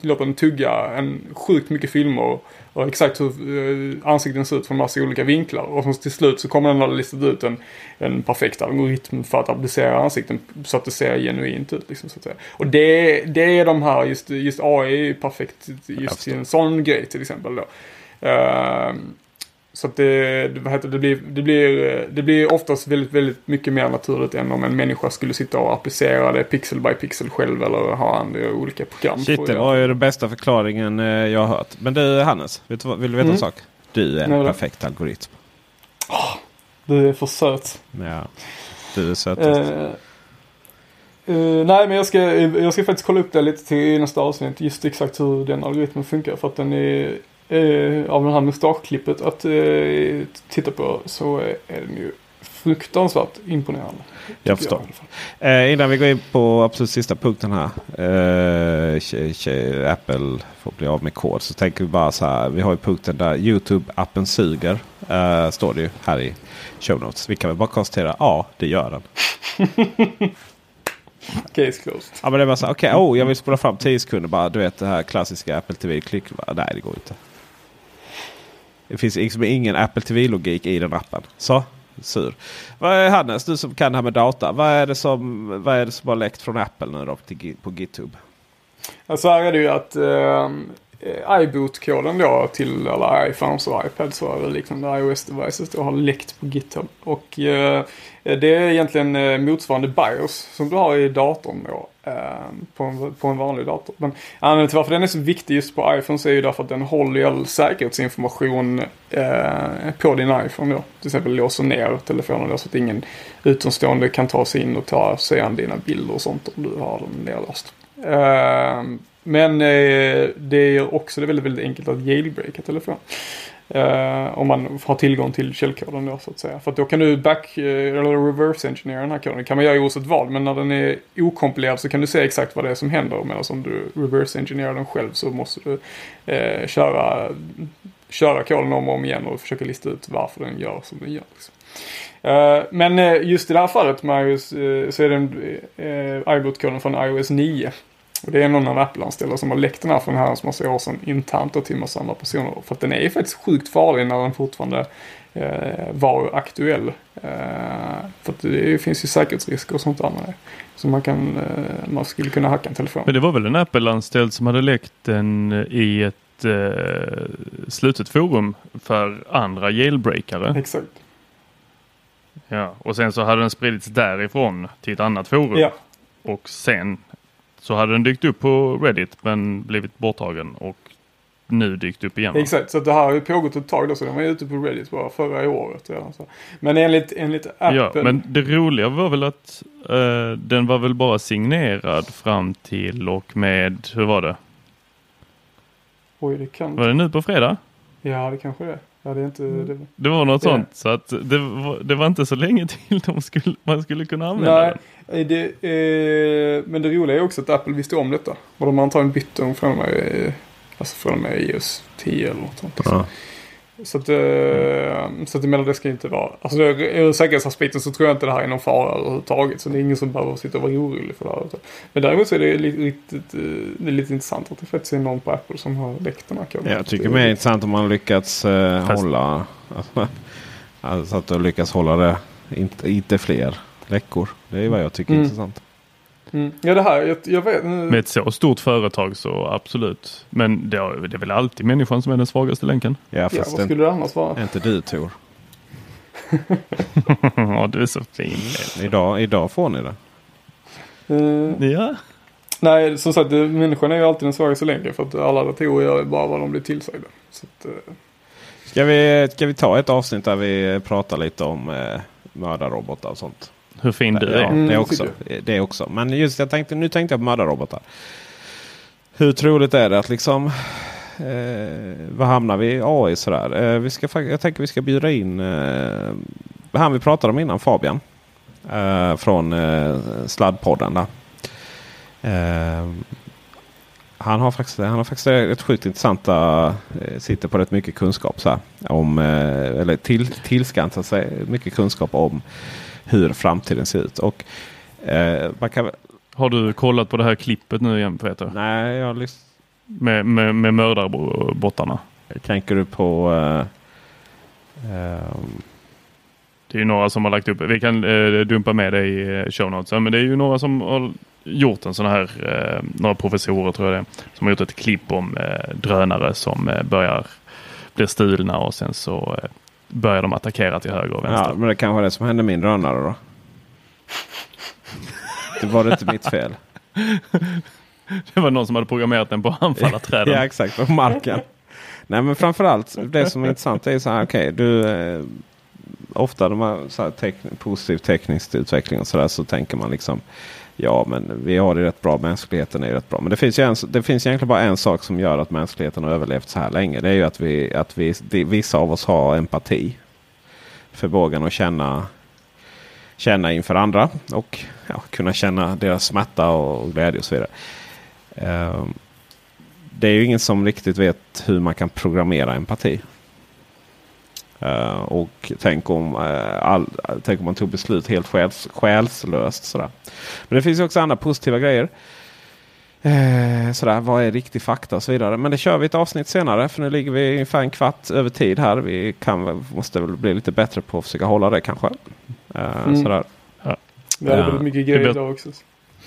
låta den tugga en sjukt mycket filmer och exakt hur eh, ansikten ser ut från massa olika vinklar. Och så till slut så kommer den att listat ut en, en perfekt algoritm för att applicera ansikten så att det ser genuint ut. Liksom, så att säga. Och det, det är de här, just, just AI är ju perfekt just till en sån grej till exempel. Då. Ehm, så att det, det, vad heter, det, det, blir, det, blir, det blir oftast väldigt, väldigt mycket mer naturligt än om en människa skulle sitta och applicera det pixel by pixel själv eller ha andra olika program. Shit, det var ju den bästa förklaringen eh, jag har hört. Men du Hannes, vill du veta Mm. en sak? Du är en Nej, perfekt algoritm. Du är för söt. Ja, du är sötast. Eh, eh, nej, men jag ska, jag ska faktiskt kolla upp det lite till i nästa avsnitt. Just exakt hur den algoritmen funkar. För att den är, eh, av det här mustaschklippet att eh, titta på så är den ju fruktansvärt imponerande. Jag förstår. fall. Eh, innan vi går in på absolut sista punkten här. Eh, Apple får bli av med kod. Så tänker vi bara så här. Vi har ju punkten där Youtube-appen suger. Eh, står det ju här i show notes. Vi kan väl bara konstatera. Ja, det gör den. <laughs> Case closed. Ja, men det är bara så här. Okej, oh, jag vill spola fram 10 sekunder. Bara, du vet det här klassiska Apple TV. Klick. bara, Nej, det går inte. Det finns liksom ingen Apple TV-logik i den appen. Så, sur. Vad är Hannes, du som kan det här med data. Vad är det som, vad är det som har läckt från Apple nu då till, på GitHub? Ja, så här är det ju att eh, iBoot-koden då till alla iPhones och iPads och liknande liksom iOS-devices då har läckt på GitHub. Och eh, det är egentligen eh, motsvarande BIOS som du har i datorn då. Ehm, på, en, på en vanlig dator. Men anledningen till varför den är så viktig just på iPhones är ju därför att den håller ju all säkerhetsinformation eh, på din iPhone då. Till exempel låser ner telefonen då så att ingen utomstående kan ta sig in och ta sig an dina bilder och sånt om du har den nedlåst. Eh, men eh, det är också det väldigt, väldigt enkelt att jailbreaka telefonen. Uh, om man har tillgång till källkoden då så att säga. För att då kan du back uh, eller reverse engineera den här koden. Det kan man göra oavsett vad. Men när den är okompilerad så kan du se exakt vad det är som händer. Medan om du reverse engineerar den själv så måste du uh, köra, köra koden om och om igen och försöka lista ut varför den gör som den gör. Liksom. Men just i det här fallet med iOS så är det iBoot-koden från iOS 9. Och det är någon av Apple-anställda som har läckt den här för en herrans massa år sedan internt och till massa andra personer. För att den är ju faktiskt sjukt farlig när den fortfarande eh, var aktuell. Eh, för att det finns ju säkerhetsrisker och sånt där med det. Så man, kan, eh, man skulle kunna hacka en telefon. Men det var väl en Apple-anställd som hade läckt den i ett eh, slutet forum för andra jailbreakare. Exakt. Ja, och sen så hade den spridits därifrån till ett annat forum. Ja. Och sen så hade den dykt upp på Reddit men blivit borttagen och nu dykt upp igen. va? Exakt, så det här har ju pågått ett tag då. Så den var ju ute på Reddit bara förra året. redan, så. Men enligt, enligt Apple. Ja, men det roliga var väl att eh, den var väl bara signerad fram till och med, hur var det? Oj, det kan... Var det nu på fredag? Ja, det kanske det är. Ja, det, är inte, det, Det var något Det- sånt. Så att det, var, det var inte så länge till de skulle, man skulle kunna använda Nej, den. det, eh, men det roliga är också att Apple visste om detta. Och de har antagligen bytt dem från och med, eh, alltså från och med iOS 10 eller något sånt. Ja. Så att, eh, så att jag menar det ska inte vara, alltså det, ur säkerhetsaspekten så tror jag inte det här är någon fara överhuvudtaget. Så det är ingen som behöver sitta och vara orolig för det här. Men däremot så är det lite, riktigt, eh, det är lite intressant att det faktiskt är någon på Apple som har läckt den här koden. Jag tycker mer intressant om man lyckats eh, Fast- hålla. <laughs> Alltså att du lyckas hålla det. Inte, inte fler läckor. Det är vad jag tycker är Mm. intressant. Mm. Ja det här, jag, jag vet. Med ett så stort företag så absolut. Men det, är- det är väl alltid människan som är den svagaste länken. Ja, Ja, vad skulle det annars vara? är inte du Tor. <laughs> ja, du är så fin. Idag, idag får ni det. Eh, Ja. nej, som sagt, människan är ju alltid den svagaste länken för att alla datorer gör bara vad de blir tillsagda. Så att, eh, Ska vi, ska vi ta ett avsnitt där vi pratar lite om eh, mördarrobotar och sånt? Hur fin du ja, är. Mm, det, det också, det också. Men just jag tänkte, nu tänkte jag på mördarrobotar. Hur troligt är det att liksom... Eh, vad hamnar vi i AI sådär? Eh, vi ska, jag tänker vi ska bjuda in eh, han vi pratade om innan, Fabian. Eh, från eh, Sladdpodden. Där. Eh, han har faktiskt, han har faktiskt ett sjukt intressanta, eh, sitter på rätt mycket kunskap. Så här, om, eh, eller till, tillskansat sig mycket kunskap om hur framtiden ser ut. Och eh, man kan, Har du kollat på det här klippet nu igen Peter? nej, jag lys- Med, med, med mördarbottarna. tänker du på... Eh, ehm, Det är ju några som har lagt upp, vi kan eh, dumpa med det i eh, show notes, men det är ju några som har gjort en sån här, eh, några professorer tror jag det som har gjort ett klipp om drönare som börjar bli stulna och sen så börjar de attackera till höger och vänster. ja, men det kanske var det som hände min drönare då. Det var det inte mitt fel. <laughs> Det var någon som hade programmerat den på att anfalla <laughs> träden. Ja exakt, på marken. Nej men framförallt det som är intressant är så här, okej du eh, Ofta de här så här tek- positiv teknisk utveckling och sådär så tänker man liksom Ja men vi har det rätt bra, mänskligheten är ju rätt bra. Men det finns, ju en, det finns egentligen bara en sak som gör att mänskligheten har överlevt så här länge. Det är ju att, vi, att vi, det, vissa av oss har empati. Förmågan att känna, känna inför andra och ja, kunna känna deras smärta och glädje och så vidare. Um, det är ju ingen som riktigt vet hur man kan programmera empati. Eh, och tänk om, eh, all, tänk om man tog beslut helt själs, själslöst. Sådär. Men det finns ju också andra positiva grejer. Eh, sådär, vad är riktig fakta och så vidare. Men det kör vi ett avsnitt senare. För nu ligger vi ungefär en kvart över tid här. Vi kan, måste väl bli lite bättre på att försöka hålla det kanske. Mm. sådär. vi hade Ja. väldigt mycket Det grejer idag också.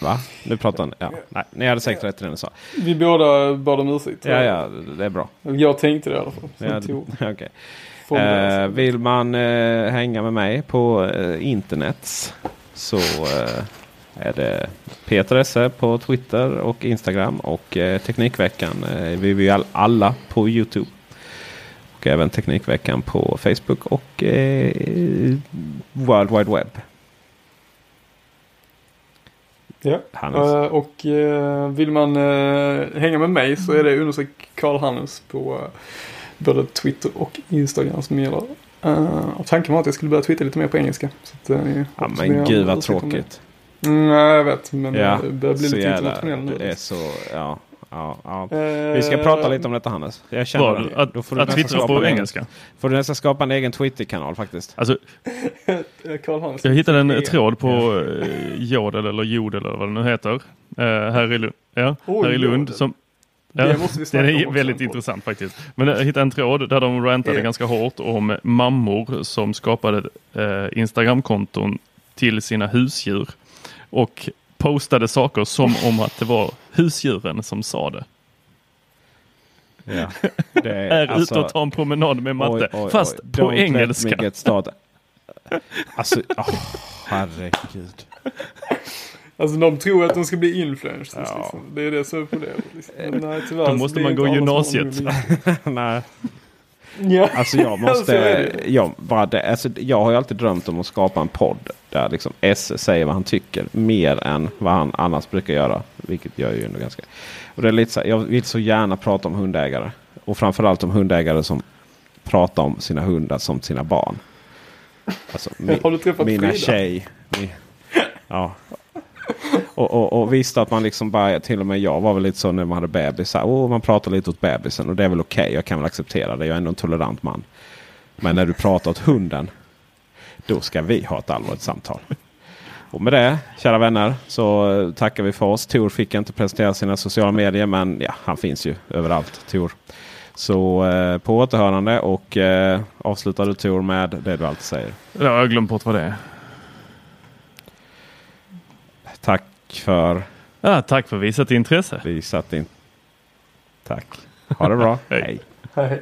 Va? Nu pratar ni. Ja. Nej, ni hade säkert rätt i det ni sa. Vi båda bad om ursäkt. Ja, ja, det är bra. Jag tänkte det i alla fall. Ja, <laughs> okej. formulerade Eh, vill man eh, hänga med mig på eh, internet så eh, är det Peter Esse på Twitter och Instagram och eh, Teknikveckan. Eh, vi all, alla på Youtube. Och även Teknikveckan på Facebook och eh, World Wide Web. Ja. Eh, och eh, vill man eh, hänga med mig så är det understreck Karl Hannes på både Twitter och Instagram som gäller. Uh, tanken var att jag skulle börja twittra lite mer på engelska. Så att, eh, Ja, men gud vad det. tråkigt. Mm, nej, jag vet. Men Ja, det börjar bli lite jävla, internationell nu. du är så, ja, ja, ja. Eh, Vi ska prata lite om detta Hannes. Jag känner Bra, det. att, Då får du att twittra på en engelska. Får du nästan skapa en egen Twitter-kanal faktiskt. Alltså, <laughs> eh, jag hittade en tråd på eh, Jodel eller Jodel eller vad det nu heter. Eh, här i Lund. Ja, Oj, här i Lund. Jodel. Som, Det måste vi det snacka om är väldigt intressant faktiskt. Men jag hittade en tråd där de rantade Ja. ganska hårt om mammor som skapade eh, Instagramkonton till sina husdjur. Och postade saker som om att det var husdjuren som sa det. Ja, <laughs> det Är ute och tar en promenad med matte. oj, oj, fast oj. på Don't let me engelska. Alltså, åh, herregud. <laughs> Alltså de tror att de ska bli influencers. Ja. Liksom. Det är det som är problemet. Liksom. Men nej, tyvärr Då måste man gå gymnasiet. <laughs> Nej, Ja. alltså jag <laughs> måste... jag, bara det, alltså, jag har ju alltid drömt om att skapa en podd där liksom S säger vad han tycker mer än vad han annars brukar göra. Vilket gör ju ändå ganska... Och det är lite så, jag vill så gärna prata om hundägare. Och framförallt om hundägare som prata om sina hundar som sina barn. Alltså, mi, <laughs> Har du träffat mina Frida? tjej. Mi, ja. Och, och, och visst att man liksom bara, till och med jag var väl lite så när man hade bebisar. Oh, man pratar lite åt bebisen och det är väl okej. Jag kan väl acceptera det. Jag är ändå en tolerant man. Men när du pratar åt hunden. Då ska vi ha ett allvarligt samtal. Och med det, kära vänner, så tackar vi för oss. Tor fick inte presentera sina sociala medier, men ja, han finns ju överallt, Tor. Så eh, på återhörande och eh, avslutar du Tor med det du alltid säger. Jag har glömt bort vad det är. Tack för Ja, tack för visat intresse. visat din... Tack. Ha det bra. Hej. Hej.